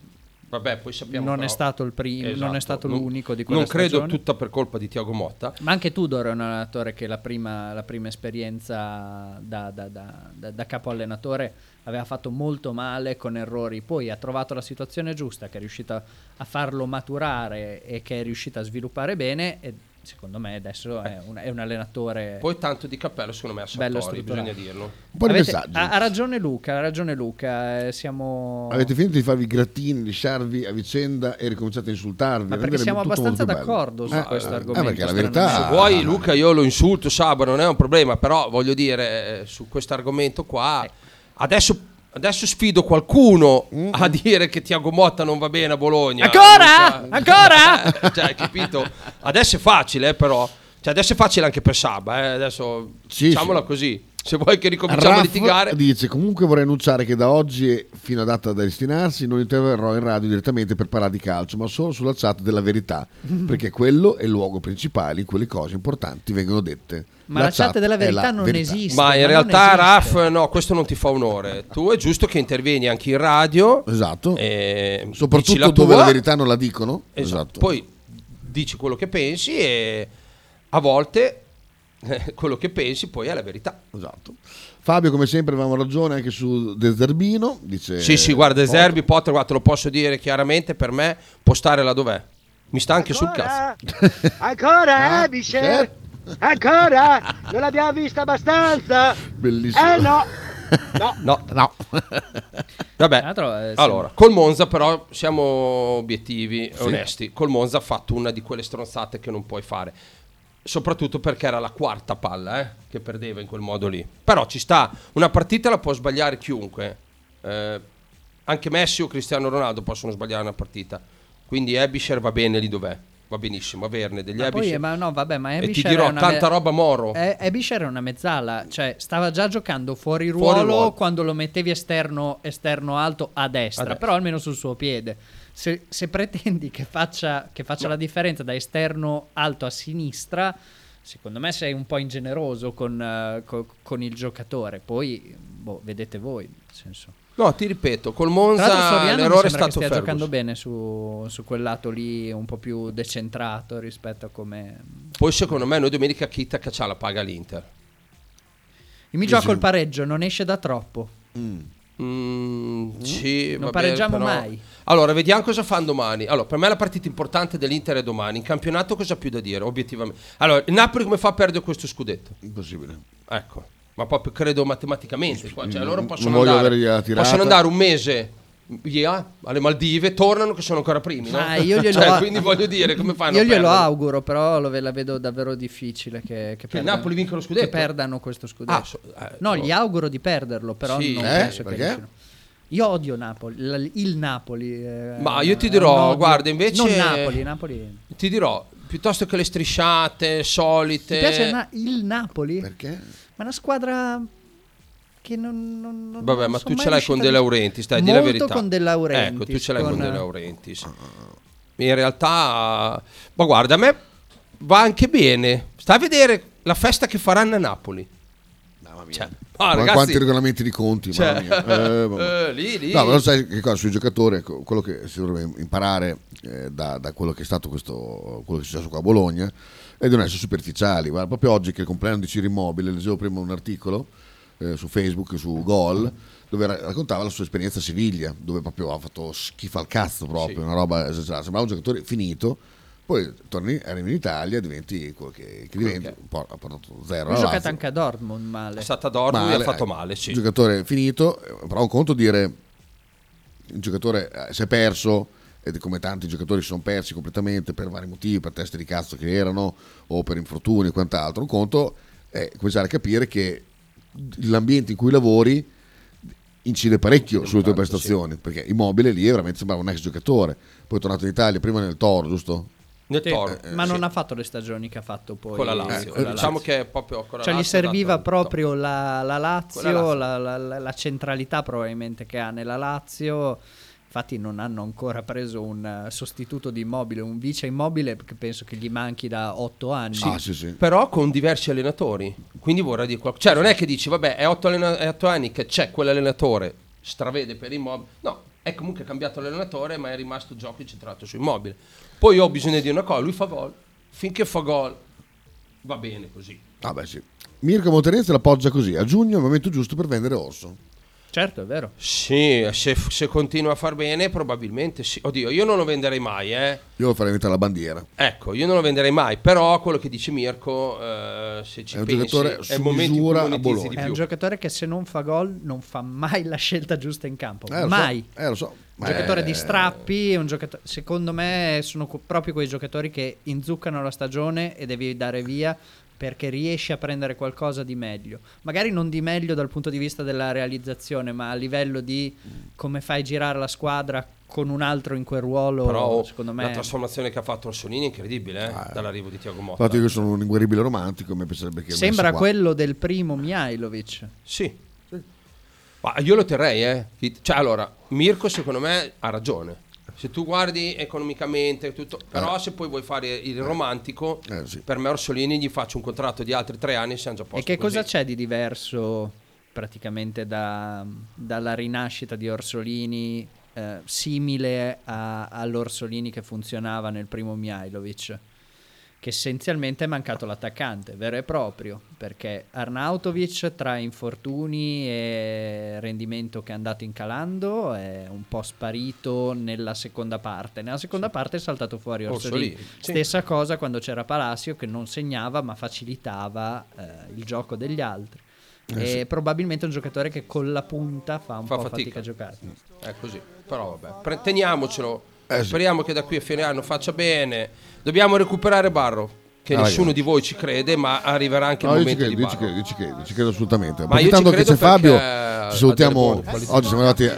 vabbè, poi sappiamo non però- è stato il primo, non è Esatto. stato Non- l'unico di quella Non credo stagione. tutta per colpa di Tiago Motta. Ma anche Tudor è un allenatore che la prima, la prima esperienza da, da- da- da- da capo allenatore aveva fatto molto male con errori, poi ha trovato la situazione giusta, che è riuscita a farlo maturare e che è riuscita a sviluppare bene e secondo me adesso è un, è un allenatore Poi tanto di cappello secondo me a bello Sartori, bisogna dirlo. Un po' di Avete- messaggi. ha, ha ragione Luca, ha ragione Luca, eh, siamo... Avete finito di farvi grattini, lisciarvi a vicenda e ricominciate a insultarvi. Ma perché siamo abbastanza d'accordo su Eh, questo eh, argomento, Eh, perché la verità... Se vuoi Luca io lo insulto Saba, non è un problema, però voglio dire eh, su questo argomento qua adesso, adesso sfido qualcuno a dire che Tiago Motta non va bene a Bologna. Ancora? Luca. Ancora? *laughs* cioè, hai capito? Adesso è facile, eh, però. Cioè, adesso è facile anche per Saba, eh, adesso Sì, diciamola sì. così. Se vuoi che ricominciamo a Raff litigare, dice comunque vorrei annunciare che da oggi fino a data da destinarsi non interverrò in radio direttamente per parlare di calcio ma solo sulla chat della verità *laughs* perché quello è il luogo principale in cui le cose importanti vengono dette Ma la chat della è verità la non verità. esiste. Ma in non realtà. Raff, no, questo non ti fa onore. Tu è giusto che intervieni anche in radio. Esatto. e soprattutto la dove la verità non la dicono Esatto. Poi dici quello che pensi e a volte *laughs* quello che pensi poi è la verità. Esatto. Fabio come sempre avevamo ragione anche su De Zerbino dice Sì, sì, guarda, Eserbi Potter, guarda, te lo posso dire chiaramente, per me può stare là dov'è. Mi sta anche sul cazzo. *laughs* Ancora, Ah, eh, Michel? Ancora? *laughs* Non l'abbiamo vista abbastanza? Bellissimo. Eh no! No. No. No. Vabbè, altro, eh, allora, col Monza però siamo obiettivi, Sì. onesti. Col Monza ha fatto una di quelle stronzate che non puoi fare. Soprattutto perché era la quarta palla eh, che perdeva in quel modo lì. Però ci sta, una partita la può sbagliare chiunque. Eh, anche Messi o Cristiano Ronaldo possono sbagliare una partita. Quindi Ebisher va bene lì dov'è. Va benissimo averne degli Ma poi, Ebisher. ma no, vabbè, ma E ti Ebisher dirò tanta me- roba Moro. Eh, Ebisher è una mezzala, cioè stava già giocando fuori ruolo, Fuori ruolo. quando lo mettevi esterno, esterno alto a destra, A destra. però almeno sul suo piede. Se, se pretendi che faccia, che faccia la differenza da esterno alto a sinistra, secondo me sei un po' ingeneroso con, eh, co- con il giocatore. Poi, boh, vedete voi. Nel senso. No, ti ripeto, col Monza l'errore è sembra che stato stia Ferguson. giocando bene su, su quel lato lì, un po' più decentrato rispetto a come... Poi secondo me noi domenica Kita Caccia la paga l'Inter. Il mi gioco il pareggio, non esce da troppo. Mm, sì, Non vabbè, pareggiamo però- mai. Allora, vediamo cosa fanno domani. Allora, per me la partita importante dell'Inter è domani. In campionato cosa più da dire, obiettivamente? Allora, il Napoli come fa a perdere questo scudetto? Impossibile. Ecco, ma proprio credo matematicamente. qua. Cioè, Non- loro possono voglio andare, possono andare un mese via alle Maldive, tornano che sono ancora primi. No? Ma io glielo *laughs* Cioè, quindi voglio dire, come fanno Io glielo auguro, però lo ve- la vedo davvero difficile che, che, Che il Napoli vinca lo scudetto? Che perdano questo scudetto. Ah, so- eh, no, no. gli auguro di perderlo, però Sì. non Eh? penso che Perché? riuscino. Io odio Napoli, l- il Napoli. eh, Ma io ti dirò, odio- guarda, invece- Non Napoli, Napoli. Ti dirò, piuttosto che le strisciate solite... Ti piace na- il Napoli? Perché? Ma è una squadra che non... non- non- Vabbè, non ma tu ce l'hai con De Laurentiis, dai, di la verità. con De Laurentiis. Ecco, tu ce l'hai con, con- De Laurentiis. In realtà, ma guarda, a me va anche bene. Sta a vedere la festa che faranno a Napoli. Cioè, Ma ragazzi, quanti regolamenti di conti, Cioè. Eh, *laughs* eh, lì, lì. No, però sai che cosa sui giocatori, ecco, quello che si dovrebbe imparare eh, da, da quello che è stato questo, quello che è successo qua a Bologna è di non essere superficiali. Guarda, proprio oggi che è il compleanno di Ciro Immobile, leggevo prima un articolo eh, su Facebook, su Gol, dove ra- raccontava la sua esperienza a Siviglia, dove proprio ha fatto schifo al cazzo proprio, Sì. una roba esagerata. Sembrava un giocatore finito. Poi torni, arrivi in Italia, diventi quello che, che diventi, che- un po', ha portato zero. Ha giocato anche a Dortmund male. È stata Dortmund e ha Male, fatto eh, male, sì. Il giocatore finito, però un conto dire il giocatore eh, si è perso ed come tanti giocatori si sono persi completamente per vari motivi, per teste di cazzo che erano o per infortuni e quant'altro. Un conto è cominciare a capire che l'ambiente in cui lavori incide parecchio sulle tue prestazioni, perché Immobile lì veramente sembrava un ex giocatore, poi è tornato in Italia, prima nel Toro, giusto? Sì, Toro, ma sì. non ha fatto le stagioni che ha fatto poi Con la Lazio. con la Diciamo Lazio. che è proprio con la cioè gli Lazio ha serviva proprio la, la Lazio, Lazio. La, la- la- la centralità probabilmente che ha nella Lazio. Infatti non hanno ancora preso un eh, sostituto di immobile, un vice immobile che penso che gli manchi da otto anni. Sì, Però con diversi allenatori. Quindi vorrà dire qualcosa. Cioè, non è che dici, vabbè, è otto, allena- è otto anni che c'è quell'allenatore, stravede per immobile. No, è comunque cambiato l'allenatore, ma è rimasto gioco incentrato su immobile. Poi ho bisogno di una cosa, lui fa gol. Finché fa gol, va bene così. Ah beh sì. Mirko Montenezzi l'appoggia così, a giugno è il momento giusto per vendere Orso. Certo, è vero. Sì, se, se continua a far bene, probabilmente sì. Oddio, io non lo venderei mai, eh. Io lo farei diventare la bandiera. Ecco, io non lo venderei mai, però quello che dice Mirko, eh, se ci È un pensi, giocatore è misura a Bologna. È un giocatore che se non fa gol non fa mai la scelta giusta in campo. Eh, lo so, mai. eh, lo so. Un giocatore Eh, di strappi, un giocatore, secondo me sono co- proprio quei giocatori che inzuccano la stagione e devi dare via perché riesci a prendere qualcosa di meglio. Magari non di meglio dal punto di vista della realizzazione, ma a livello di come fai girare la squadra con un altro in quel ruolo, Però secondo la me... trasformazione che ha fatto Orsolini è incredibile, eh, dall'arrivo di Tiago Motta. Infatti io sono un inguaribile romantico, mi piacerebbe che Sembra quello del primo Mihailovic. Sì. Ma io lo terrei, eh. Cioè, allora, Mirko secondo me ha ragione. Se tu guardi economicamente, tutto, però se poi vuoi fare il romantico, per me Orsolini gli faccio un contratto di altri tre anni e siamo già a E posto che così. cosa c'è di diverso praticamente da- dalla rinascita di Orsolini, eh, simile a- all'Orsolini che funzionava nel primo Mihailovic? Che essenzialmente è mancato l'attaccante vero e proprio, perché Arnautovic tra infortuni e rendimento che è andato incalando è un po' sparito nella seconda parte. Nella seconda parte è saltato fuori Orsolini. Orsolini, sì. Stessa cosa quando c'era Palacio che non segnava ma facilitava eh, il gioco degli altri. Eh, sì. probabilmente un giocatore che con la punta fa un Fa po' fatica. fatica a giocare. È così. Però vabbè, pre- teniamocelo. Eh, sì. Speriamo che da qui a fine anno faccia bene. Dobbiamo recuperare Barro, che Ah, nessuno ragazzi. di voi ci crede, ma arriverà anche No, il momento credo, di io ci Barro. credo, io ci credo, ci credo assolutamente. Ma Approfittando che c'è Fabio, ci salutiamo. Oggi siamo arrivati a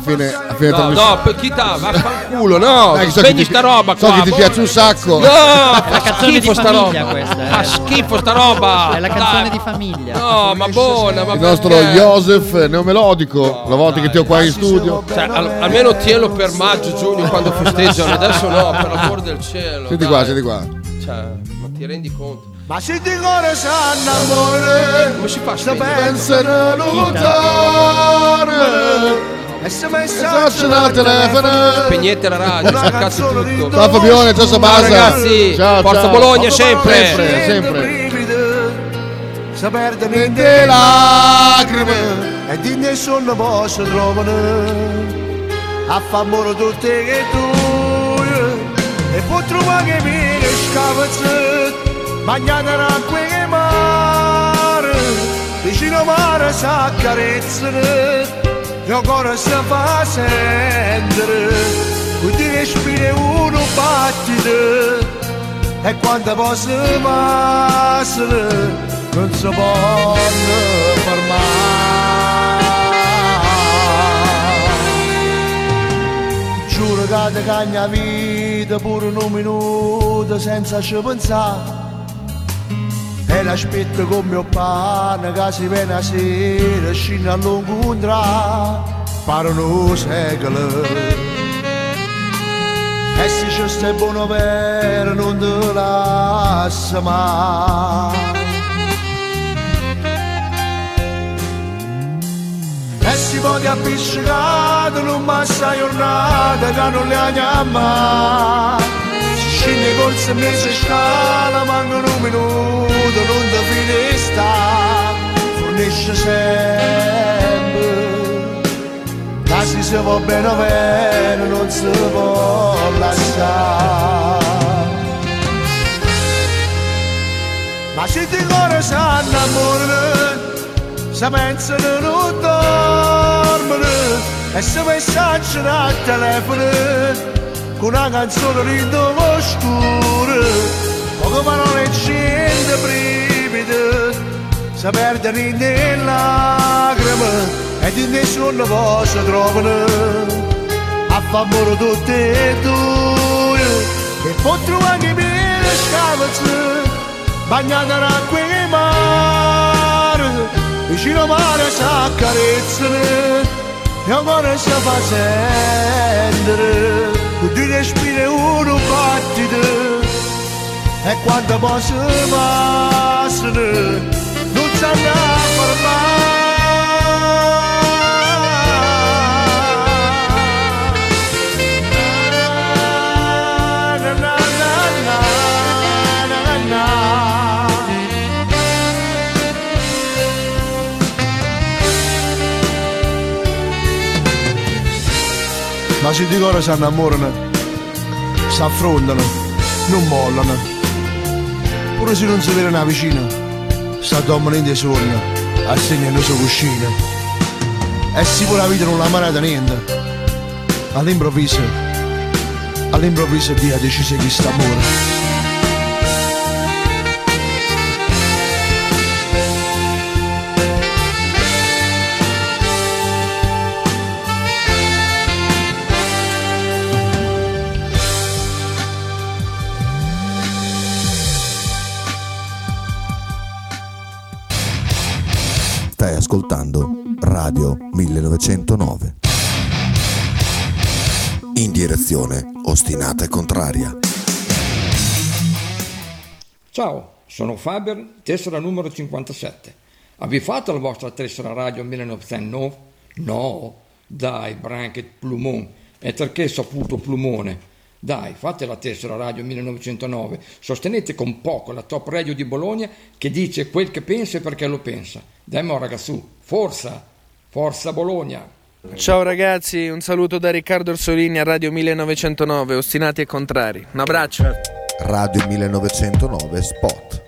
fine, a fine No, trasmissione. no, per chi t'ha? Vaffanculo, no, Dai, so spegni sta roba so qua. che ti piace un sacco. No, *laughs* È la canzone di schifo sta famiglia roba. questa, eh. Fa schifo sta roba. È la canzone Dai. di famiglia. No, ma buona, ma Il nostro? Joseph neomelodico, la volta che ti ho qua in studio. Cioè, al- almeno tienilo per maggio, giugno, quando *laughs* festeggiano. Adesso no, per l'amor del cielo. Senti dai. qua, senti qua. Cioè, ma ti rendi conto? Ma se ti cuore sanno amore Come si fa a Se spegnere? Messaggio dal telefono. Spegnete la radio, staccate tutto. Ciao Fabione, ciao Sabasa. ragazzi, ciao, Forza ciao. Bologna sempre. Sempre, sempre. in Le lacrime. E di nessuno posso trovare A favore tutte che tu E poi trovare che mi scavazzi Bagnata l'acqua che mare Vicino mare si Il cuore si fa sentire Quindi respiri uno battito. E quando posso passare Non si può fermare Giuro che ti cagna vita pure un minuto senza ci pensare e l'aspetto con mio pane che si viene a sera scende a lungo un tra parlano un secolo e se ci stai buono per non te lascia mai. E si può appiccicare non massa giornata che non le ha mai scende col se mese scala mancano un minuto non ti fide sta fornisce sempre. Quasi se va bene bene non si può lasciare. Ma se ti cuore sanno amore se pensano non dormono e se messaggi al telefono con una canzone rindo oscura poco parole scende brividi si perdono in lacrime. E di nessuno posso trovare a favore tutti e due. E poi trovare me scavazzi bagnata l'acqua e mare vicino mare si accarezzano e ancora si fa sentire di respiri uno battito e quando posso passare non sanno Ma di loro si innamorano, si affrontano, non mollano. Pure se non si vedono vicino, si addommano in dei sogni, assegnano il suo cuscino. E si pure la vita non la manata niente. All'improvviso, all'improvviso Dio ha deciso che sta amore. Ascoltando Radio 1909. In direzione ostinata e contraria. Ciao, sono Faber, tessera numero 57. Avete fatto la vostra tessera radio 1909? No, dai, Branket Plumon, è perché saputo Plumone. Dai, fate la tessera radio 1909, sostenete con poco la top radio di Bologna che dice quel che pensa e perché lo pensa. Dai mo ragazzu, forza, forza Bologna. Ciao ragazzi, un saluto da Riccardo Orsolini a Radio 1909, ostinati e contrari. Un abbraccio. Radio 1909 Spot.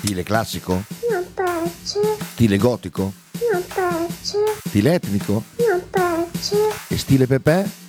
Stile classico? Non piace, Stile gotico? non piace, Stile etnico? non piace. E stile Pepe?